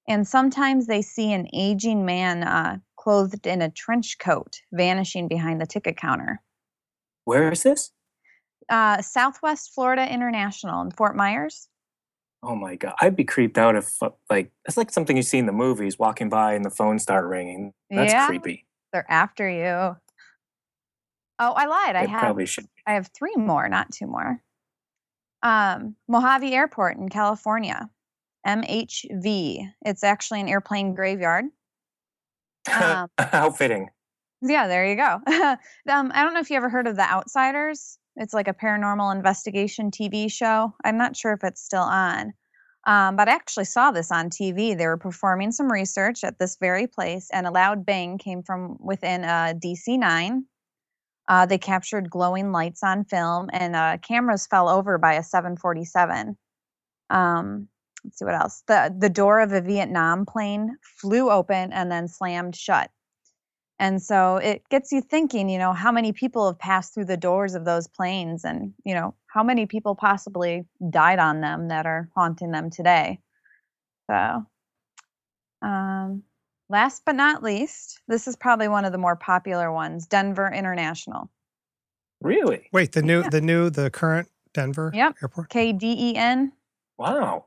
and sometimes they see an aging man uh, clothed in a trench coat vanishing behind the ticket counter. Where is this? Uh, Southwest Florida International in Fort Myers. Oh my god, I'd be creeped out if uh, like it's like something you see in the movies, walking by and the phone start ringing. That's Yeah. creepy. They're after you. Oh, I lied. I have probably should. I have three more, not two more. Um, Mojave Airport in California, MHV. It's actually an airplane graveyard. Um, How fitting. Yeah, there you go. um, I don't know if you ever heard of The Outsiders. It's like a paranormal investigation TV show. I'm not sure if it's still on, um, but I actually saw this on TV. They were performing some research at this very place, and a loud bang came from within a DC 9. Uh, they captured glowing lights on film, and uh, cameras fell over by a 747. Um, let's see what else. The the door of a Vietnam plane flew open and then slammed shut. And so it gets you thinking, you know, how many people have passed through the doors of those planes and, you know, how many people possibly died on them that are haunting them today. So, um, last but not least, this is probably one of the more popular ones Denver International. Really? Wait, the new, the new, the current Denver Yep. airport. K D E N. Wow.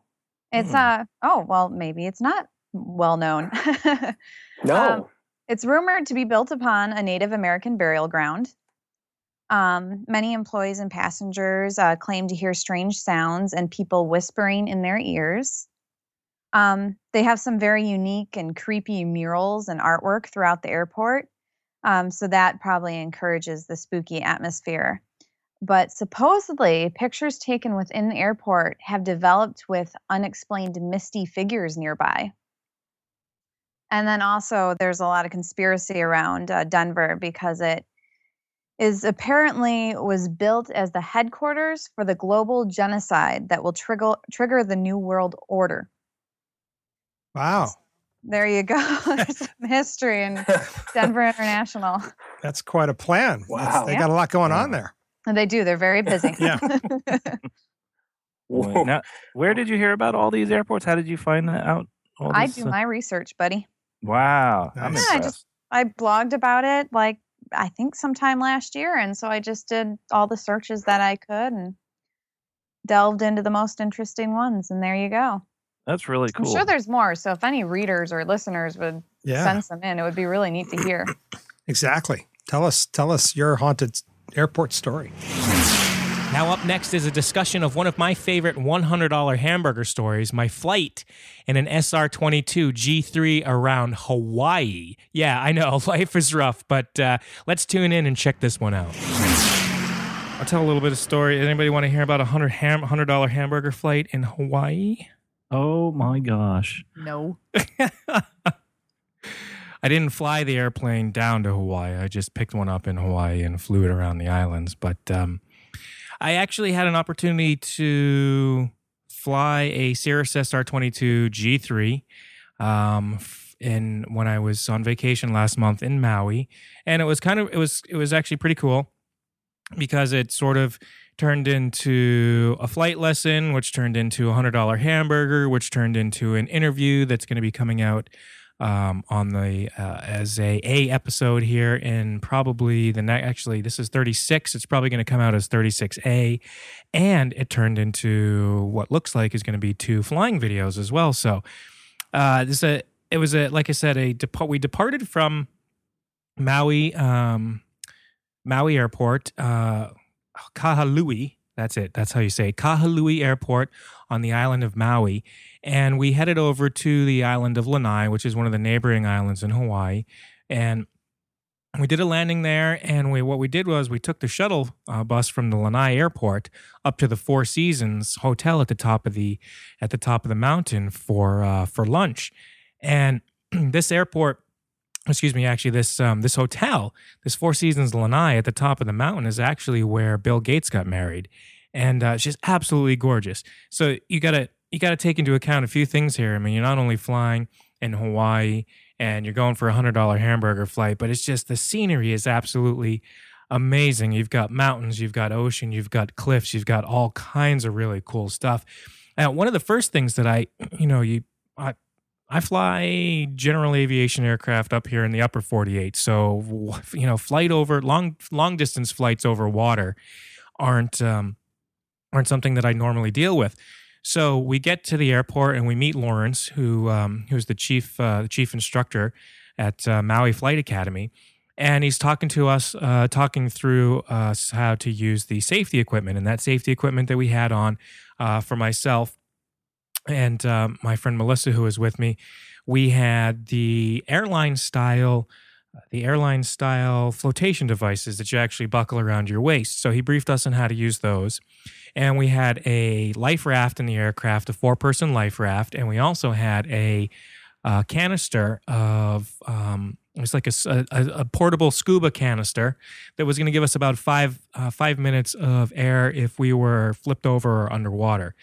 It's Hmm. uh oh well maybe it's not well known. No. Um, it's rumored to be built upon a Native American burial ground. Um, many employees and passengers uh, claim to hear strange sounds and people whispering in their ears. Um, they have some very unique and creepy murals and artwork throughout the airport. Um, so that probably encourages the spooky atmosphere. But supposedly, pictures taken within the airport have developed with unexplained misty figures nearby. And then also, there's a lot of conspiracy around uh, Denver because it is apparently was built as the headquarters for the global genocide that will trigger trigger the new world order. Wow. There you go. There's some history in Denver International. That's quite a plan. That's- Wow. they Yeah. got a lot going on there. And they do. They're very busy. Yeah. Whoa. Now, where did you hear about all these airports? How did you find that out? All I do uh, my research, buddy. Wow, I'm Yeah, I just I blogged about it like I think sometime last year, and so I just did all the searches that I could and delved into the most interesting ones, and there you go. That's really cool. I'm sure there's more. So if any readers or listeners would Yeah. send some in, it would be really neat to hear. Exactly. Tell us tell us your haunted airport story. Now, up next is a discussion of one of my favorite $100 hamburger stories my flight in an SR 22 G3 around Hawaii. Yeah, I know, life is rough, but uh, let's tune in and check this one out. I'll tell a little bit of story. Anybody want to hear about a 100, ham- $100 hamburger flight in Hawaii? oh my gosh. No. I didn't fly the airplane down to Hawaii. I just picked one up in Hawaii and flew it around the islands. But um, I actually had an opportunity to fly a Cirrus SR22 G3 um, in when I was on vacation last month in Maui, and it was kind of it was it was actually pretty cool because it sort of turned into a flight lesson, which turned into a hundred dollar hamburger, which turned into an interview that's going to be coming out um, on the uh, as a a episode here in probably the next. Actually, this is thirty six. It's probably going to come out as thirty six a, and it turned into what looks like is going to be two flying videos as well. So uh, this a it was a like I said a we departed from Maui um, Maui Airport uh, Kahului. That's it. That's how you say it. Kahului Airport on the island of Maui. And we headed over to the island of Lanai, which is one of the neighboring islands in Hawaii. And we did a landing there. And we what we did was we took the shuttle uh, bus from the Lanai Airport up to the Four Seasons Hotel at the top of the at the top of the mountain for uh, for lunch. And this airport excuse me, actually, this um, this hotel, this Four Seasons Lanai at the top of the mountain, is actually where Bill Gates got married, and uh, just absolutely gorgeous. So you gotta you gotta take into account a few things here. I mean, you're not only flying in Hawaii and you're going for a hundred dollar hamburger flight, but it's just the scenery is absolutely amazing. You've got mountains, you've got ocean, you've got cliffs, you've got all kinds of really cool stuff. Now, one of the first things that I, you know, you I, I fly general aviation aircraft up here in the upper 48. So, you know, flight over long long distance flights over water aren't um, aren't something that I normally deal with. So we get to the airport and we meet Lawrence, who um, who's the chief uh, chief instructor at uh, Maui Flight Academy, and he's talking to us, uh, talking through us how to use the safety equipment and that safety equipment that we had on uh, for myself and um, my friend Melissa, who was with me, we had the airline style, the airline style flotation devices that you actually buckle around your waist. So he briefed us on how to use those, and we had a life raft in the aircraft, a four-person life raft, and we also had a, uh canister of. Um, it was like a portable scuba canister that was going to give us about five uh, five minutes of air if we were flipped over or underwater.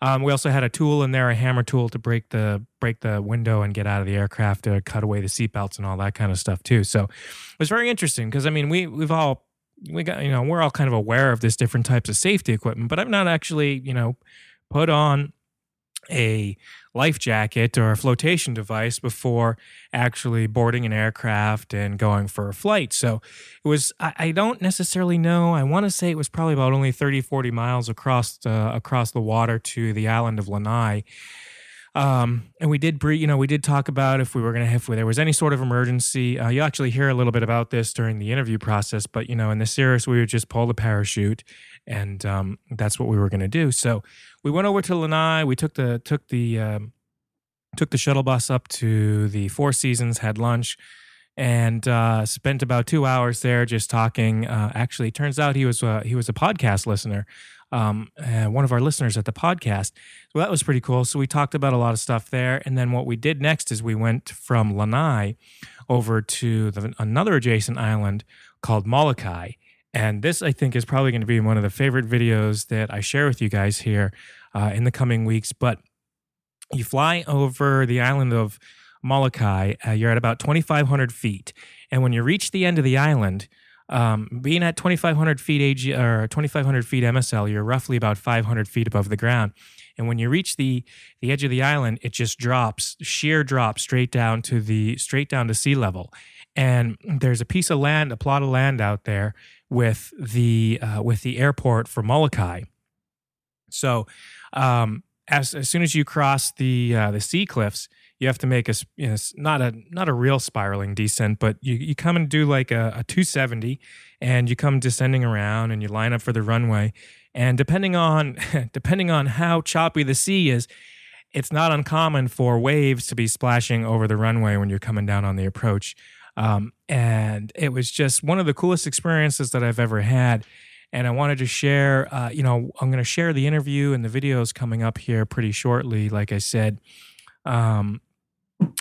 Um, we also had a tool in there, a hammer tool to break the break the window and get out of the aircraft to cut away the seatbelts and all that kind of stuff too. So it was very interesting because I mean we we've all we got you know we're all kind of aware of this different types of safety equipment, but I've not actually you know put on a life jacket or a flotation device before actually boarding an aircraft and going for a flight. So it was, I, I don't necessarily know. I want to say it was probably about only 30, 40 miles across, uh, across the water to the island of Lanai. Um, and we did, you know, we did talk about if we were going to, if there was any sort of emergency. Uh, you actually hear a little bit about this during the interview process, but you know, in the Cirrus, we would just pull the parachute, and um, that's what we were going to do. So we went over to Lanai. We took the took the um, took the shuttle bus up to the Four Seasons, had lunch, and uh, spent about two hours there just talking. Uh, actually, turns out he was uh, he was a podcast listener, um, uh, one of our listeners at the podcast. So that was pretty cool. So we talked about a lot of stuff there, and then what we did next is we went from Lanai over to the, another adjacent island called Molokai. And this, I think, is probably going to be one of the favorite videos that I share with you guys here uh, in the coming weeks. But you fly over the island of Molokai. Uh, you're at about 2,500 feet, and when you reach the end of the island, um, being at 2,500 feet AG, or 2,500 feet MSL, you're roughly about 500 feet above the ground. And when you reach the the edge of the island, it just drops, sheer drop straight down to the straight down to sea level. And there's a piece of land, a plot of land out there with the uh, with the airport for Molokai. So, um, as as soon as you cross the uh, the sea cliffs, you have to make a you know, not a not a real spiraling descent, but you you come and do like a, a 270, and you come descending around, and you line up for the runway, and depending on depending on how choppy the sea is. It's not uncommon for waves to be splashing over the runway when you're coming down on the approach. Um, and it was just one of the coolest experiences that I've ever had and I wanted to share. Uh, you know, I'm going to share the interview and the videos coming up here pretty shortly. Like I said, um,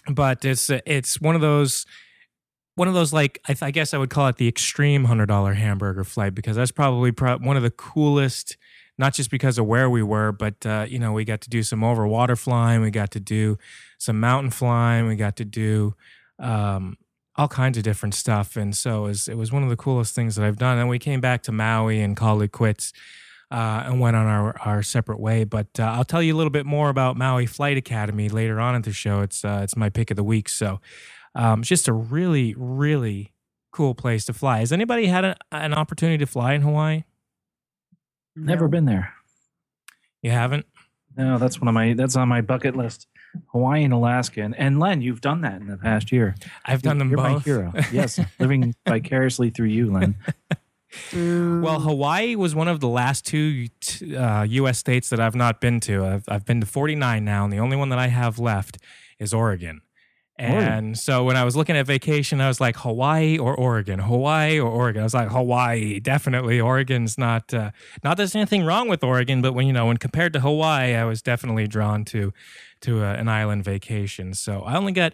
but it's it's one of those one of those like I, th- I guess I would call it the extreme hundred dollar hamburger flight because that's probably pro- one of the coolest. Not just because of where we were, but uh, you know, we got to do some over water flying, we got to do some mountain flying, we got to do um, all kinds of different stuff. And so it was, it was one of the coolest things that I've done. And we came back to Maui and called it quits uh, and went on our, our separate way. But uh, I'll tell you a little bit more about Maui Flight Academy later on in the show. It's, uh, it's my pick of the week. So um, it's just a really, really cool place to fly. Has anybody had a, an opportunity to fly in Hawaii? Never been there. You haven't? No, that's one of my that's on my bucket list. Hawaii and Alaska, and, and Len, you've done that in the past year. I've done them You're my hero. Yes, living vicariously through you, Len. Well, Hawaii was one of the last two uh, U.S. states that I've not been to. I've, I've been to 49 now, and the only one that I have left is Oregon. And so when I was looking at vacation, I was like Hawaii or Oregon, Hawaii or Oregon. I was like Hawaii, definitely. Oregon's not uh, not that there's anything wrong with Oregon, but when you know when compared to Hawaii, I was definitely drawn to to uh, an island vacation. So I only got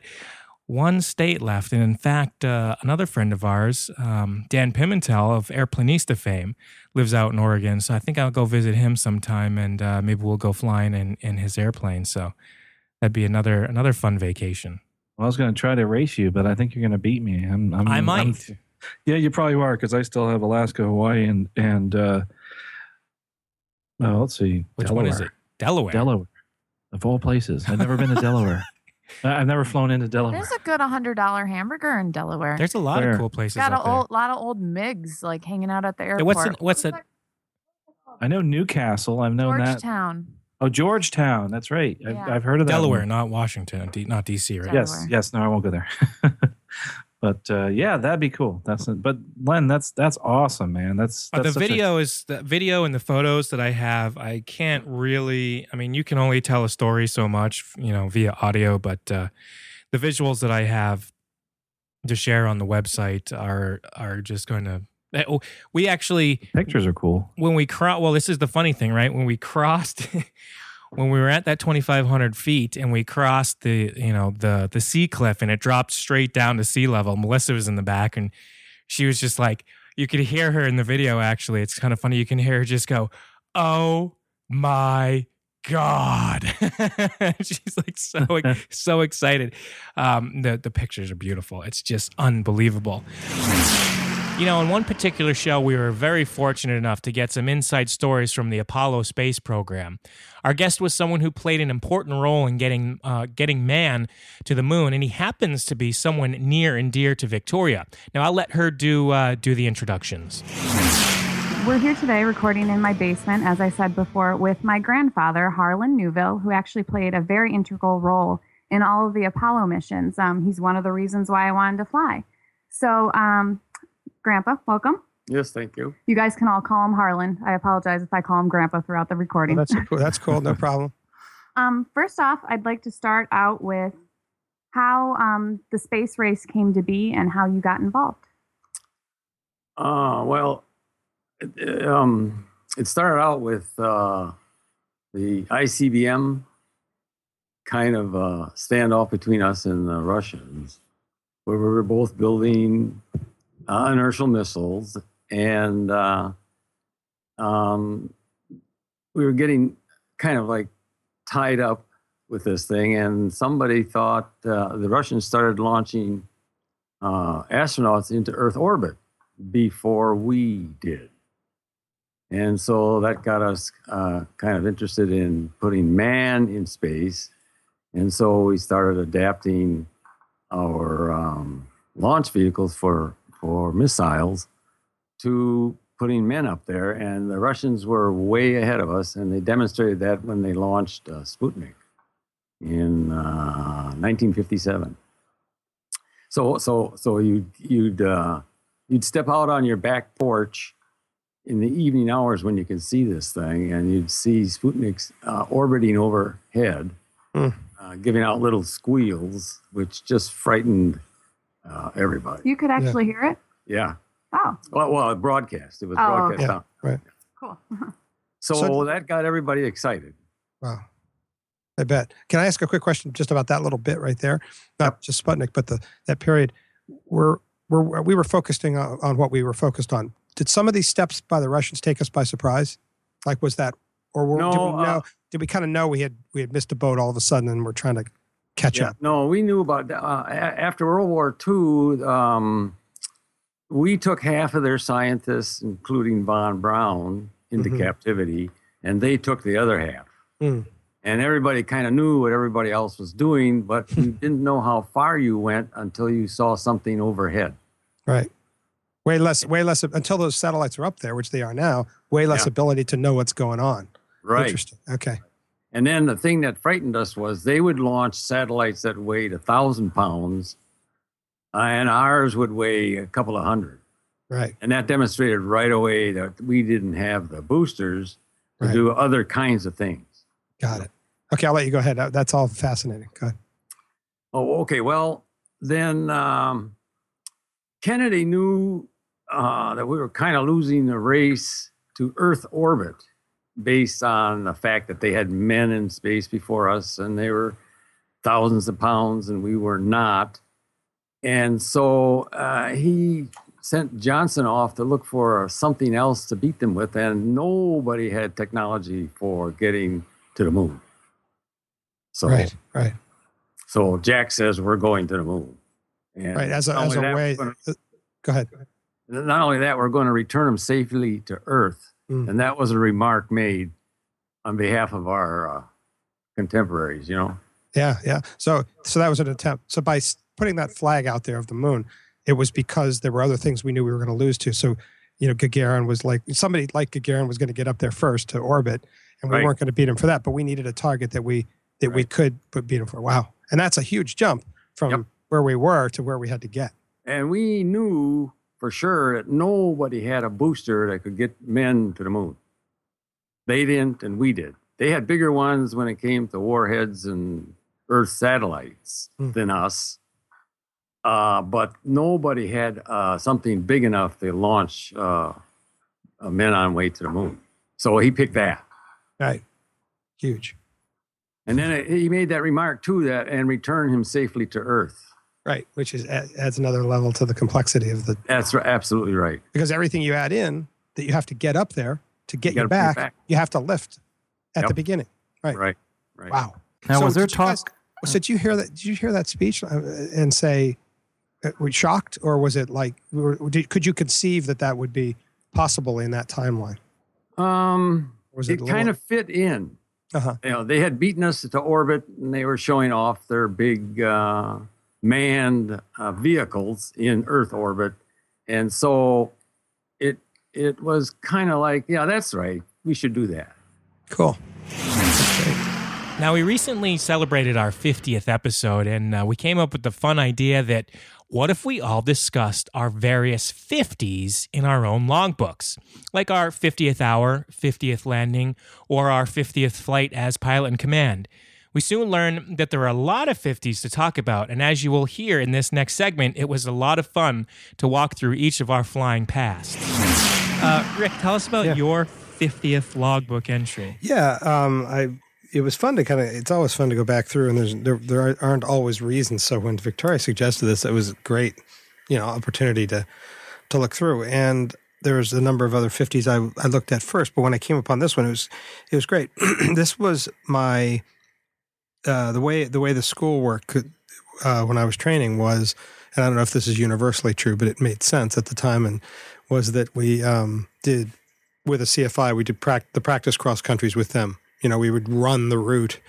one state left. And in fact, uh, another friend of ours, um, Dan Pimentel of Airplanista fame, lives out in Oregon. So I think I'll go visit him sometime and uh, maybe we'll go flying in, in his airplane. So that'd be another another fun vacation. Well, I was going to try to race you, but I think you're going to beat me. I'm, I'm, I I'm- might. yeah, you probably are because I still have Alaska, Hawaii, and and uh, well, let's see, Which Delaware. one is it? Delaware. Delaware, of all places. I've never been to Delaware. I- I've never flown into Delaware. There's a good hundred dollar hamburger in Delaware. There's a lot Where? of cool places got a up there. old, lot of old MIGs like hanging out at the Hey, airport. what's the, what's that? I know New Castle. I've known that. Georgetown. Oh, Georgetown. That's right. I've, I've heard of that. Delaware, one. not Washington, D- not DC, right? Yes, yes. No, I won't go there. but uh, yeah, that'd be cool. That's but Len, that's that's awesome, man. That's, Uh, that's the such a- video is the video and the photos that I have. I can't really. I mean, you can only tell a story so much, you know, via audio. But uh, the visuals that I have to share on the website are are just going to. eh, oh, We actually pictures are cool. when we cross. Well, this is the funny thing, right? When we crossed. When we were at that 2,500 feet and we crossed the, you know, the the sea cliff and it dropped straight down to sea level, Melissa was in the back and she was just like, you could hear her in the video. Actually, it's kind of funny. You can hear her just go, "Oh my god!" She's like so so excited. Um, the the pictures are beautiful. It's just unbelievable. You know, in one particular show, we were very fortunate enough to get some inside stories from the Apollo space program. Our guest was someone who played an important role in getting uh, getting man to the moon, and he happens to be someone near and dear to Victoria. Now, I'll let her do uh, do the introductions. we're here today recording in my basement, as I said before, with my grandfather, Harlan Neuville, who actually played a very integral role in all of the Apollo missions. Um, he's one of the reasons why I wanted to fly. So, um, Grandpa, welcome. Yes, thank you. You guys can all call him Harlan. I apologize if I call him Grandpa throughout the recording. That's cool. That's cool. No problem. Um, first off, I'd like to start out with how um, the space race came to be and how you got involved. Uh, well, it, um, it started out with uh, the ICBM kind of uh, standoff between us and the Russians, where we were both building uh, inertial missiles, and uh, um, we were getting kind of like tied up with this thing. And somebody thought uh, the Russians started launching uh, astronauts into Earth orbit before we did. And so that got us uh, kind of interested in putting man in space. And so we started adapting our um, launch vehicles for, for missiles to putting men up there. And the Russians were way ahead of us, and they demonstrated that when they launched uh, Sputnik in uh, 1957. So, so, so you'd you'd uh, you'd step out on your back porch in the evening hours when you could see this thing, and you'd see Sputniks uh, orbiting overhead, uh, giving out little squeals, which just frightened uh, everybody. You could actually hear it. Yeah. Oh, Well, well, broadcast. It was Oh, broadcast okay. out. Right. cool. So, So- that got everybody excited. Wow. I bet. Can I ask a quick question just about that little bit right there? Not just Sputnik, but the that period. We're, we're, we were focusing on, on what we were focused on. Did some of these steps by the Russians take us by surprise? Like, was that, or were, did we know? uh, did we kind of know we had we had missed a boat all of a sudden and we're trying to catch Yeah, up? No, we knew about that. Uh, after World War II. Um, we took half of their scientists, including von Braun, into Mhm. captivity, and they took the other half. Hmm. And everybody kind of knew what everybody else was doing, but you didn't know how far you went until you saw something overhead. Right. Way less, way less until those satellites are up there, which they are now. Way less Yeah. ability to know what's going on. Right. Interesting. Okay. And then the thing that frightened us was they would launch satellites that weighed a thousand pounds, uh, and ours would weigh a couple of hundred. Right. And that demonstrated right away that we didn't have the boosters to Right. do other kinds of things. Got it. Okay, I'll let you go ahead. That's all fascinating. Go ahead. Oh, okay. Well, then um, Kennedy knew uh, that we were kind of losing the race to Earth orbit based on the fact that they had men in space before us and they were thousands of pounds and we were not. And so uh, he sent Johnson off to look for something else to beat them with, and nobody had technology for getting to the moon. So, Right. Right. so Jack says we're going to the moon. And Right. As a, as a that, way. uh, Go ahead. not only that, we're going to return them safely to Earth, Mm. and that was a remark made on behalf of our uh, contemporaries. You know, Yeah. Yeah. So, so that was an attempt. So by putting that flag out there of the moon, it was because there were other things we knew we were going to lose to. So, you know, Gagarin was like somebody like Gagarin was going to get up there first to orbit, and we Right. weren't going to beat him for that. But we needed a target that we that we could put beat him for. Wow. And that's a huge jump from where we were to where we had to get. and we knew for sure that nobody had a booster that could get men to the moon. They didn't, and we did. They had bigger ones when it came to warheads and Earth satellites Hmm. than us. Uh, but nobody had uh, something big enough to launch uh, uh, men on way to the moon. So he picked that. Right. Huge. And then it, he made that remark too that and return him safely to Earth. Right. Which is adds another level to the complexity of the That's r- absolutely right. because everything you add in that you have to get up there to get You you, gotta bring it back, back. you have to lift at the beginning. Right. Right. Right. Wow. Now, was there did you guys- talk- so did you hear that? Did you hear that speech uh, and say, uh, were you shocked, or was it like, were- did, could you conceive that that would be possible in that timeline? Um, Was it, it a little- kind of fit in. Uh-huh. You know, they had beaten us to orbit, and they were showing off their big uh, manned uh, vehicles in Earth orbit, and so it it was kind of like, yeah, that's right. We should do that. Cool. Now, we recently celebrated our 50th episode, and uh, we came up with the fun idea that what if we all discussed our various 50s in our own logbooks, like our 50th hour, 50th landing, or our 50th flight as pilot in command? We soon learned that there are a lot of 50s to talk about, and as you will hear in this next segment, it was a lot of fun to walk through each of our flying pasts. Uh, Rick, tell us about your 50th logbook entry. Yeah, um, I. It was fun to kind of. It's always fun to go back through, and there's there there aren't always reasons. So when Victoria suggested this, it was a great, you know, opportunity to to look through. And there was a number of other fifties I I looked at first, but when I came upon this one, it was it was great. this was my uh, the way the way the school worked uh, when I was training was, and I don't know if this is universally true, but it made sense at the time, and was that we um, did with a CFI we did prac- the practice cross countries with them. You know, we would run the route,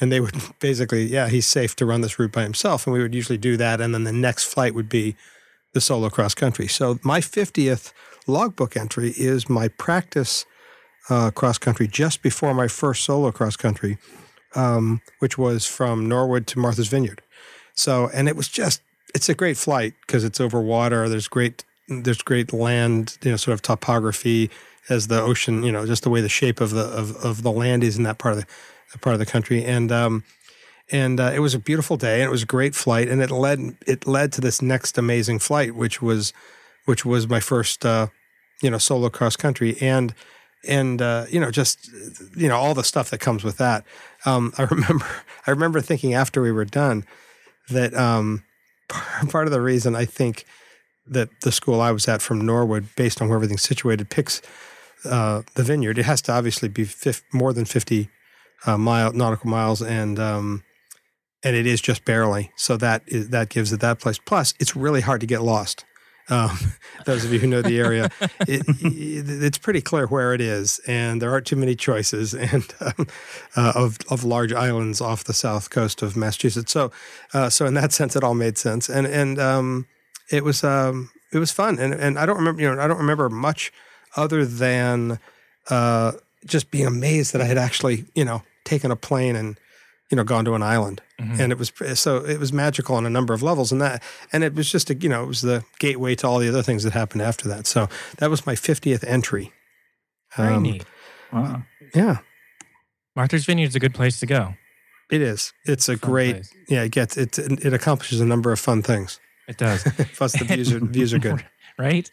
and they would basically, yeah, he's safe to run this route by himself, and we would usually do that, and then the next flight would be the solo cross country. So my fiftieth logbook entry is my practice uh, cross country just before my first solo cross country um, which was from Norwood to Martha's Vineyard. So, and it was just, it's a great flight because it's over water. There's great, there's great land, you know, sort of topography as the ocean, you know, just the way the shape of the of, of the land is in that part of the, part of the country. And um, and uh, it was a beautiful day, and it was a great flight, and it led it led to this next amazing flight, which was which was my first, uh, you know, solo cross country, and and uh, you know just you know all the stuff that comes with that. Um, I remember I remember thinking after we were done that um, part of the reason I think that the school I was at from Norwood, based on where everything's situated, picks uh, the vineyard. It has to obviously be 50, more than fifty uh, mile nautical miles, and um, and it is just barely. So that is, that gives it that place. Plus, it's really hard to get lost. Um, those of you who know the area, it, it, it's pretty clear where it is, and there aren't too many choices, and um, uh, of of large islands off the south coast of Massachusetts. So, uh, so in that sense, it all made sense, and and um, it was um, it was fun, and and I don't remember you know I don't remember much other than uh, just being amazed that I had actually you know taken a plane and you know gone to an island Mhm. and it was so it was magical on a number of levels and that and it was just a, you know it was the gateway to all the other things that happened after that so that was my 50th entry Very Um, neat. Wow. yeah Martha's Vineyard's a good place to go. it is it's a Fun great place. yeah it gets it it accomplishes a number of fun things It does. plus the views are views are good right?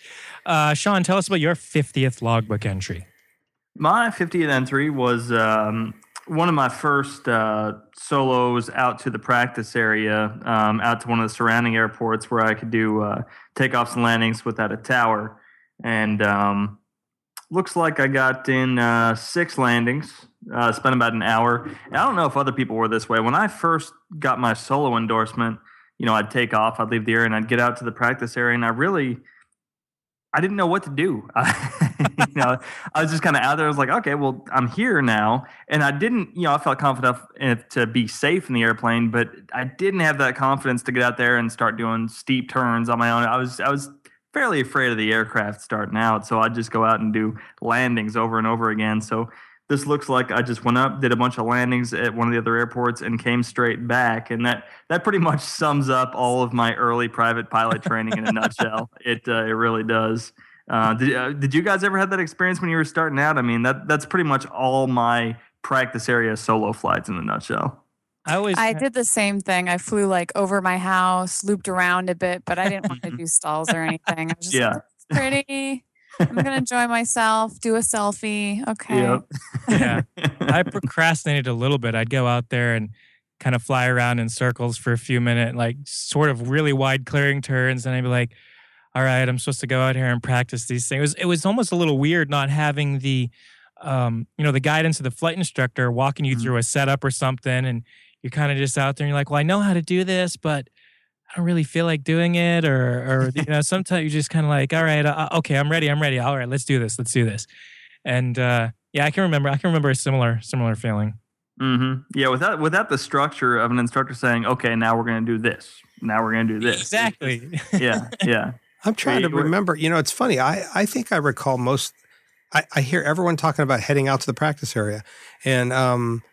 Uh, Sean, tell us about your 50th logbook entry. My 50th entry was um, one of my first uh, solos out to the practice area, um, out to one of the surrounding airports where I could do uh, takeoffs and landings without a tower. And um, looks like I got in uh, six landings, uh, spent about an hour. And I don't know if other people were this way. When I first got my solo endorsement, you know, I'd take off, I'd leave the area, and I'd get out to the practice area, and I really I didn't know what to do. you know, I was just kind of out there. I was like, okay, well, I'm here now, and I didn't. You know, I felt confident enough to be safe in the airplane, but I didn't have that confidence to get out there and start doing steep turns on my own. I was, I was fairly afraid of the aircraft starting out, so I'd just go out and do landings over and over again. So this looks like I just went up, did a bunch of landings at one of the other airports, and came straight back. And that that pretty much sums up all of my early private pilot training in a nutshell. It uh, it really does. Uh, did uh, did you guys ever have that experience when you were starting out? I mean, that that's pretty much all my practice area solo flights in a nutshell. I always I did the same thing. I flew like over my house, looped around a bit, but I didn't want to do stalls or anything. I was just Yeah. like, "It's pretty. I'm gonna enjoy myself, do a selfie. Okay. Yep. yeah. I procrastinated a little bit. I'd go out there and kind of fly around in circles for a few minutes, like sort of really wide clearing turns. And I'd be like, all right, I'm supposed to go out here and practice these things. It was, it was almost a little weird not having the, um, you know, the guidance of the flight instructor walking you through a setup or something. And you're kind of just out there and you're like, well, I know how to do this, but I don't really feel like doing it. Or, or you know, sometimes you're just kind of like, all right, uh, okay, I'm ready. I'm ready. All right, let's do this. Let's do this. And uh, yeah, I can remember. I can remember a similar similar feeling. Mm-hmm. Yeah, without without the structure of an instructor saying, "Okay, now we're going to do this. Now we're going to do this." Exactly. yeah, yeah. I'm trying to remember. You know, it's funny. I, I think I recall most. I, I hear everyone talking about heading out to the practice area, and um,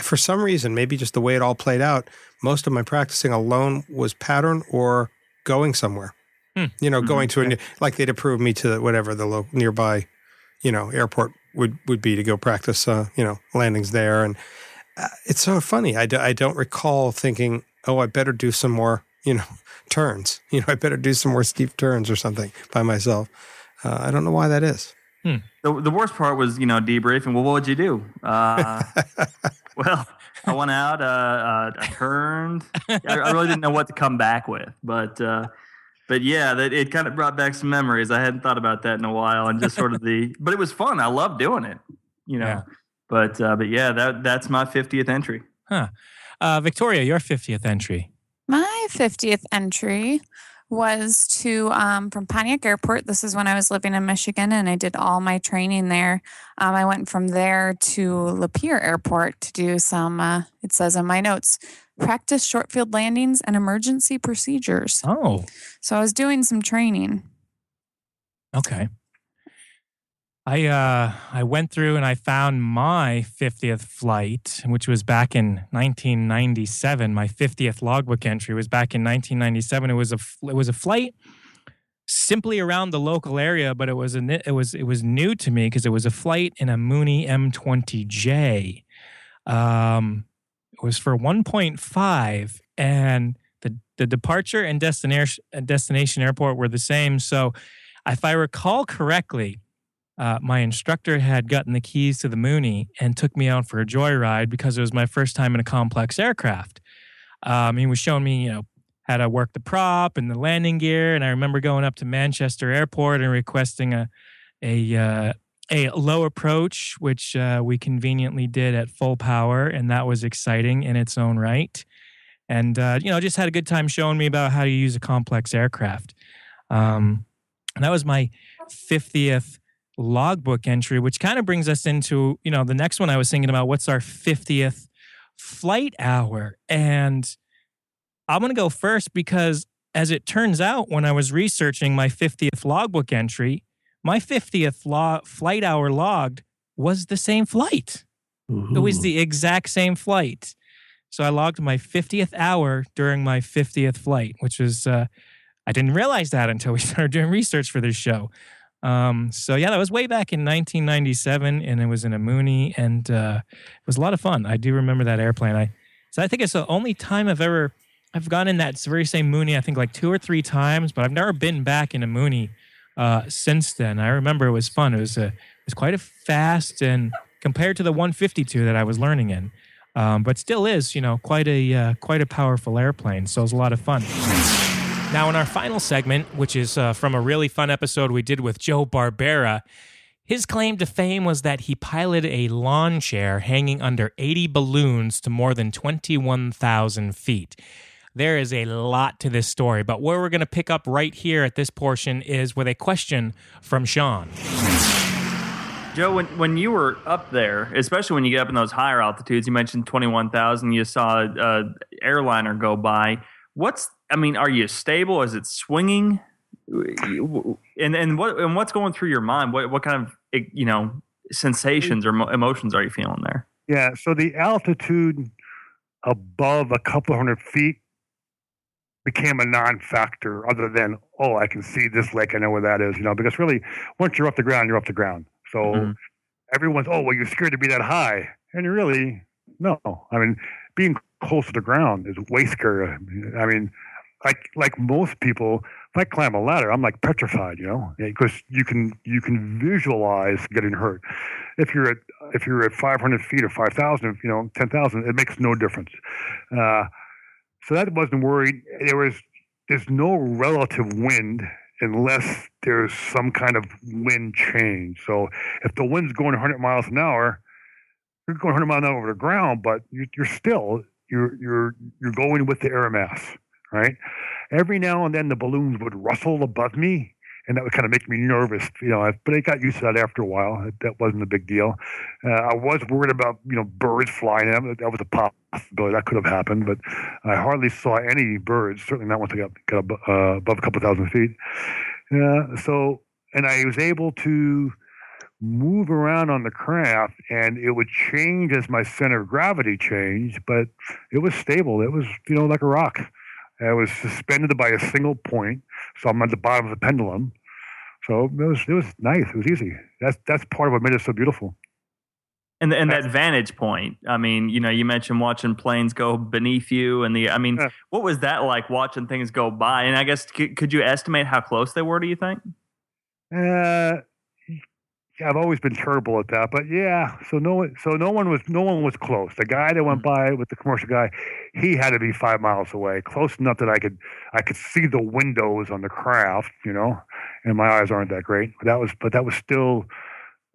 for some reason, maybe just the way it all played out, most of my practicing alone was pattern or going somewhere. Hmm. You know, Mhm. going to a new, like they'd approve me to whatever the lo- nearby, you know, airport would would be to go practice. Uh, you know, landings there, and uh, it's so funny. I, I don't recall thinking, oh, I better do some more. You know, turns. You know, I better do some more steep turns or something by myself. Uh, I don't know why that is. The, the worst part was, you know, debriefing. Well, what would you do? Uh, well, I went out, uh, uh, I turned. I, I really didn't know what to come back with, but uh, but yeah, that it kind of brought back some memories. I hadn't thought about that in a while, and just sort of the. But it was fun. I loved doing it, you know. Yeah. But uh, but yeah, that that's my fiftieth entry. Huh. Uh, Victoria, your 50th entry. My 50th entry was to um, from Pontiac Airport. This is when I was living in Michigan and I did all my training there. Um, I went from there to Lapeer Airport to do some, uh, it says in my notes, practice short field landings and emergency procedures. Oh, So I was doing some training. okay. I uh I went through and I found my 50th flight, which was back in 1997. My 50th logbook entry was back in 1997. It was a it was a flight simply around the local area, but it was a it was it was new to me because it was a flight in a Mooney M20J. Um, it was for 1.5, and the the departure and destination destination airport were the same. So, if I recall correctly, uh, my instructor had gotten the keys to the Mooney and took me out for a joyride because it was my first time in a complex aircraft. Um, he was showing me, you know, how to work the prop and the landing gear. And I remember going up to Manchester Airport and requesting a a uh, a low approach, which uh, we conveniently did at full power, and that was exciting in its own right. And uh, you know, just had a good time showing me about how to use a complex aircraft. Um, and that was my 50th logbook entry, which kind of brings us into, you know, the next one I was thinking about what's our 50th flight hour? And I'm going to go first because as it turns out, when I was researching my 50th logbook entry, my 50th lo- flight hour logged was the same flight. It was the exact same flight. So I logged my 50th hour during my 50th flight, which was, uh, I didn't realize that until we started doing research for this show. Um, so yeah, that was way back in 1997, and it was in a Mooney, and uh, it was a lot of fun. I do remember that airplane. I so I think it's the only time I've ever I've gone in that very same Mooney. I think like two or three times, but I've never been back in a Mooney uh, since then. I remember it was fun. It was a it was quite a fast and compared to the 152 that I was learning in, um, but still is you know quite a uh, quite a powerful airplane. So it was a lot of fun. Now, in our final segment, which is uh, from a really fun episode we did with Joe Barbera, his claim to fame was that he piloted a lawn chair hanging under 80 balloons to more than 21,000 feet. There is a lot to this story, but where we're going to pick up right here at this portion is with a question from Sean. Joe, when, when you were up there, especially when you get up in those higher altitudes, you mentioned 21,000, you saw a, a airliner go by. What's, I mean, are you stable? Is it swinging? And, and what, and what's going through your mind? What, what kind of, you know, sensations or emotions are you feeling there? Yeah, so the altitude above a couple hundred feet became a non-factor other than oh i can see this lake i know where that is you know because really once you're off the ground you're off the ground so Mhm. everyone's oh well you're scared to be that high and you really no i mean being close to the ground is way scarier i mean like like most people if i climb a ladder i'm like petrified you know because you can you can visualize getting hurt if you're at if you're at 500 feet or 5000 you know 10000 it makes no difference uh, so that wasn't worried. There was there's no relative wind unless there's some kind of wind change. So if the wind's going 100 miles an hour, you're going 100 miles an hour over the ground, but you, you're still you're you're you're going with the air mass, right? Every now and then the balloons would rustle above me, and that would kind of make me nervous, you know. But I got used to that after a while. That, wasn't a big deal. Uh, I was worried about you know birds flying in. That was a possibility. That could have happened, but I hardly saw any birds. Certainly not once I got, got above, uh, above a couple thousand feet. Uh, so, and I was able to move around on the craft and it would change as my center of gravity changed, but it was stable. It was, you know, like a rock. I was suspended by a single point, so I'm at the bottom of the pendulum. So it was it was nice. It was easy. That's that's part of what made it so beautiful. And and that vantage point. I mean, you know, you mentioned watching planes go beneath you, and the. I mean, Yeah. what was that like watching things go by? And I guess could, could you estimate how close they were? Do you think? Uh, I've always been terrible at that, but yeah. So no one, so no one was, no one was close. The guy that went mm. by with the commercial guy, he had to be five miles away, close enough that I could, I could see the windows on the craft, you know, and my eyes aren't that great. But that was, but that was still,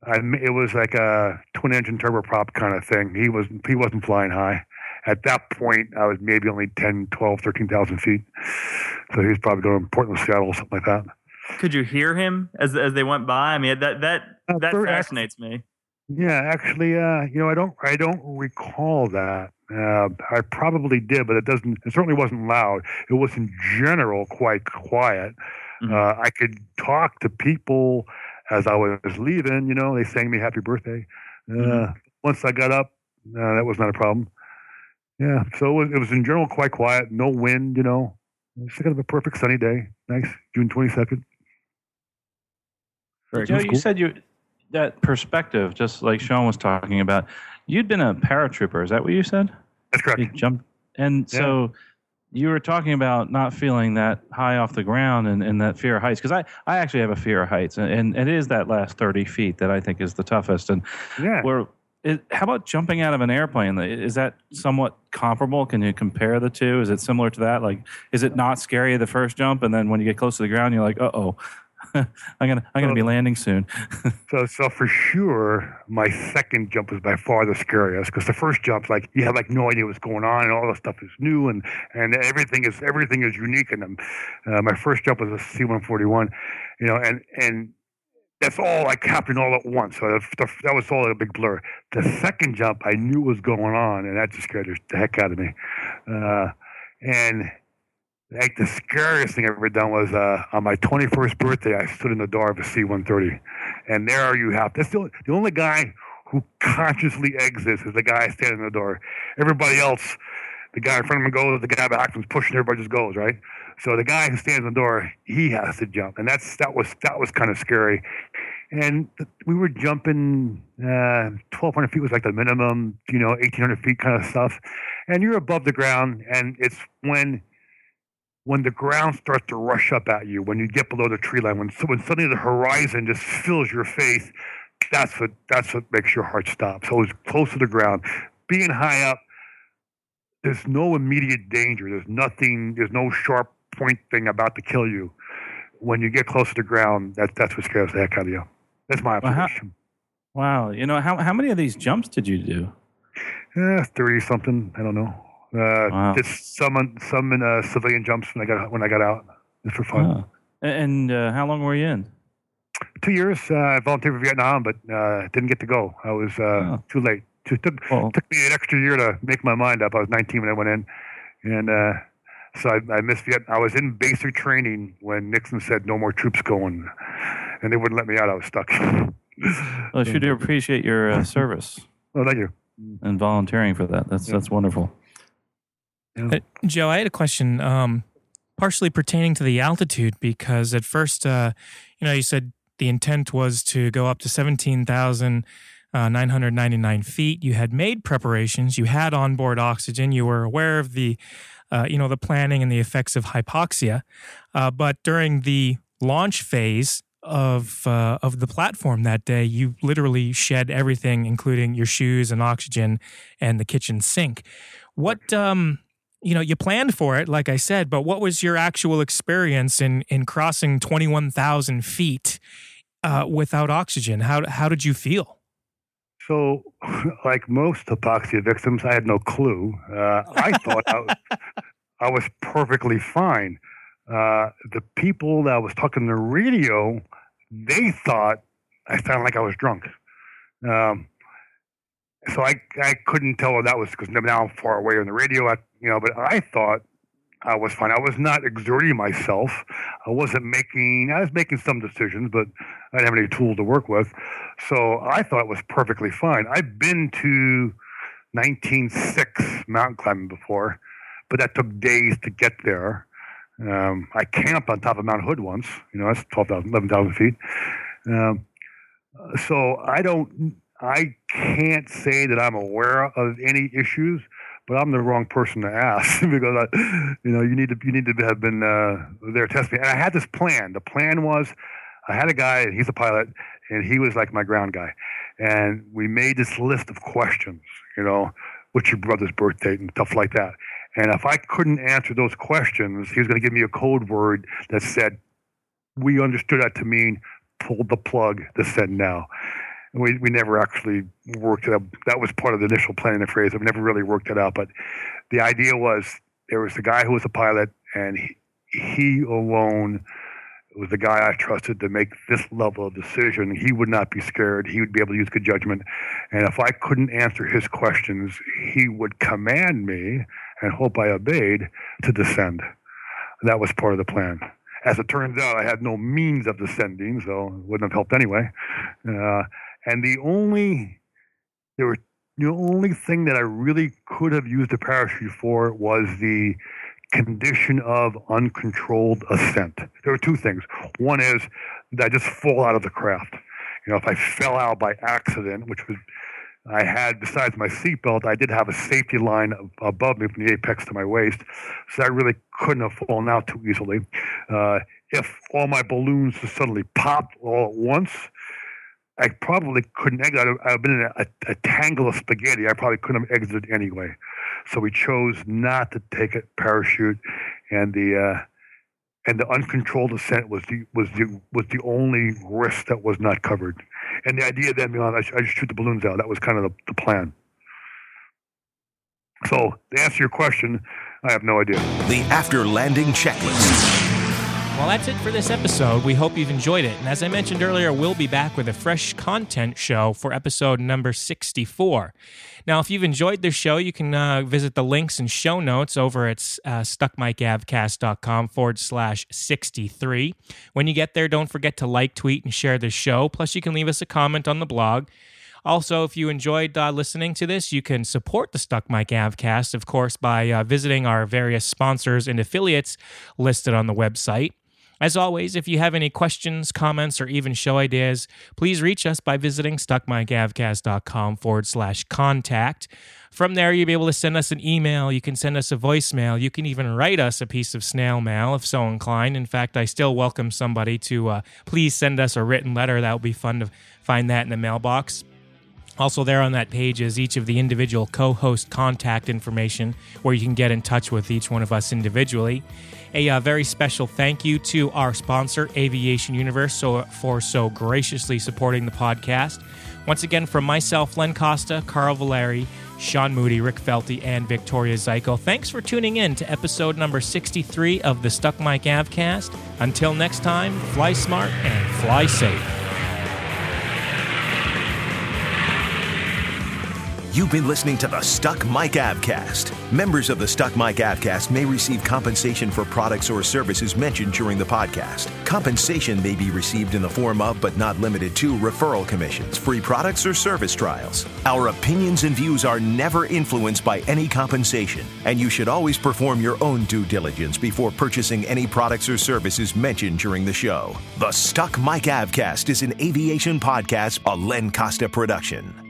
I, it was like a twin engine turboprop kind of thing. He was, he wasn't flying high. At that point, I was maybe only 10, 12, 13,000 feet. So he was probably going to Portland, Seattle, something like that. Could you hear him as as they went by? I mean, that that that very ac- fascinates me. Yeah, actually, uh, you know, I don't, I don't recall that. Uh, I probably did, but it doesn't. It certainly wasn't loud. It was in general quite quiet. Mm-hmm. Uh, I could talk to people as I was leaving. You know, they sang me happy birthday. Uh, Mm-hmm. Once I got up, uh, that was not a problem. Yeah, so it was, it was in general quite quiet. No wind. You know, it's kind of a perfect sunny day. Nice, June twenty second. Joe, you said you that perspective, just like Sean was talking about. You'd been a paratrooper. Is that what you said? That's correct. You jumped, and Yeah. so you were talking about not feeling that high off the ground and, and that fear of heights. Because I, I actually have a fear of heights, and, and it is that last thirty feet that I think is the toughest. And Yeah. where it, how about jumping out of an airplane? Is that somewhat comparable? Can you compare the two? Is it similar to that? Like, is it not scary the first jump, and then when you get close to the ground, you're like, uh oh, I'm gonna I'm gonna be landing soon. So, so for sure, my second jump was by far the scariest because the first jump's like you have like no idea what's going on, and all the stuff is new, and and everything is everything is unique in them. Uh, my first jump was a C-141, you know, and and that's all like happened all at once. So that, that was all a big blur. The second jump, I knew was going on, and that just scared the heck out of me. Uh, and like the scariest thing I've ever done was uh, on my 21st birthday, I stood in the door of a C-130, and there you have that's the only, the only guy who consciously exits is the guy standing in the door. Everybody else, the guy in front of him goes, the guy back him pushing, everybody just goes right. So the guy who stands in the door, he has to jump, and that's that was that was kind of scary. And we were jumping uh, 1,200 feet was like the minimum, you know, 1,800 feet kind of stuff. And you're above the ground, and it's when when the ground starts to rush up at you, when you get below the tree line, when when suddenly the horizon just fills your face, that's what that's what makes your heart stop. So it's close to the ground, being high up. There's no immediate danger. There's nothing. There's no sharp point thing about to kill you. When you get close to the ground, that that's what scares the heck out of you. That's my observation. wow, you know how how many of these jumps did you do? Yeah, thirty something. I don't know. Uh, Did some some in uh, civilian jumps when I got when I got out, just for fun. Oh. And uh, how long were you in? Two years. Uh, I volunteered for Vietnam, but uh, didn't get to go. I was uh, too late. Too, took took me an extra year to make my mind up. I was 19 when I went in, and uh, so I, I missed Vietnam. I was in basic training when Nixon said no more troops going, and they wouldn't let me out. I was stuck. Well, I sure do appreciate your uh, service. Oh, thank you. And volunteering for that. That's that's wonderful. Uh, Joe, I had a question, um, partially pertaining to the altitude, because at first, uh, you know, you said the intent was to go up to 17,999 feet. You had made preparations. You had onboard oxygen. You were aware of the, uh, you know, the planning and the effects of hypoxia. Uh, but during the launch phase of uh, of the platform that day, you literally shed everything, including your shoes and oxygen and the kitchen sink. What um, you know, you planned for it, like I said, but what was your actual experience in in crossing twenty one thousand feet uh, without oxygen? How how did you feel? So, like most hypoxia victims, I had no clue. Uh, I thought I, was- I was perfectly fine. uh, the people that was talking the radio, they thought I sounded like I was drunk. Um, so I I couldn't tell what that was because now I'm far away on the radio. I, you know, but I thought I was fine. I was not exerting myself. I wasn't making. I was making some decisions, but I didn't have any tool to work with. So I thought it was perfectly fine. I've been to 19.6 mountain climbing before, but that took days to get there. Um, I camped on top of Mount Hood once. You know, that's 12,000, 11,000 feet. Um, so I don't, I can't say that I'm aware of any issues, but I'm the wrong person to ask because I, you know, you need to, you need to have been uh, there testing. And I had this plan. The plan was, I had a guy, he's a pilot, and he was like my ground guy, and we made this list of questions. You know, what's your brother's birth date and stuff like that. And if I couldn't answer those questions, he was going to give me a code word that said, we understood that to mean pull the plug to send now. And we, we never actually worked it out. That was part of the initial planning the phrase. We never really worked it out. But the idea was there was a guy who was a pilot, and he, he alone was the guy I trusted to make this level of decision. He would not be scared. He would be able to use good judgment. And if I couldn't answer his questions, he would command me and hope I obeyed to descend. That was part of the plan. As it turns out, I had no means of descending, so it wouldn't have helped anyway. Uh, and the only there were the only thing that I really could have used a parachute for was the condition of uncontrolled ascent. There were two things. One is that I just fall out of the craft. You know, if I fell out by accident, which was I had, besides my seatbelt, I did have a safety line above me from the apex to my waist, so I really couldn't have fallen out too easily. Uh, if all my balloons suddenly popped all at once, I probably couldn't exit. I'd have been in a, a, tangle of spaghetti. I probably couldn't have exited anyway. So we chose not to take a parachute, and the uh, and the uncontrolled ascent was the was the was the only risk that was not covered. And the idea then beyond, I, I just shoot the balloons out. That was kind of the, the plan. So to answer your question, I have no idea. The after landing checklist. Well, that's it for this episode. We hope you've enjoyed it. And as I mentioned earlier, we'll be back with a fresh content show for episode number 64. Now, if you've enjoyed this show, you can uh, visit the links and show notes over at uh, stuckmicavcast.com forward slash 63. When you get there, don't forget to like, tweet, and share the show. Plus, you can leave us a comment on the blog. Also, if you enjoyed uh, listening to this, you can support the Stuck Mic Avcast, of course, by uh, visiting our various sponsors and affiliates listed on the website. As always, if you have any questions, comments, or even show ideas, please reach us by visiting stuckmicavcast.com forward slash contact. From there, you'll be able to send us an email. You can send us a voicemail. You can even write us a piece of snail mail if so inclined. In fact, I still welcome somebody to uh, please send us a written letter. That would be fun to find that in the mailbox. Also, there on that page is each of the individual co host contact information where you can get in touch with each one of us individually. A uh, very special thank you to our sponsor, Aviation Universe, so, for so graciously supporting the podcast. Once again, from myself, Len Costa, Carl Valeri, Sean Moody, Rick Felty, and Victoria Zyko, thanks for tuning in to episode number 63 of the Stuck Mic Avcast. Until next time, fly smart and fly safe. You've been listening to the Stuck Mic Avcast. Members of the Stuck Mic Avcast may receive compensation for products or services mentioned during the podcast. Compensation may be received in the form of, but not limited to, referral commissions, free products, or service trials. Our opinions and views are never influenced by any compensation, and you should always perform your own due diligence before purchasing any products or services mentioned during the show. The Stuck Mic Avcast is an aviation podcast, a Len Costa production.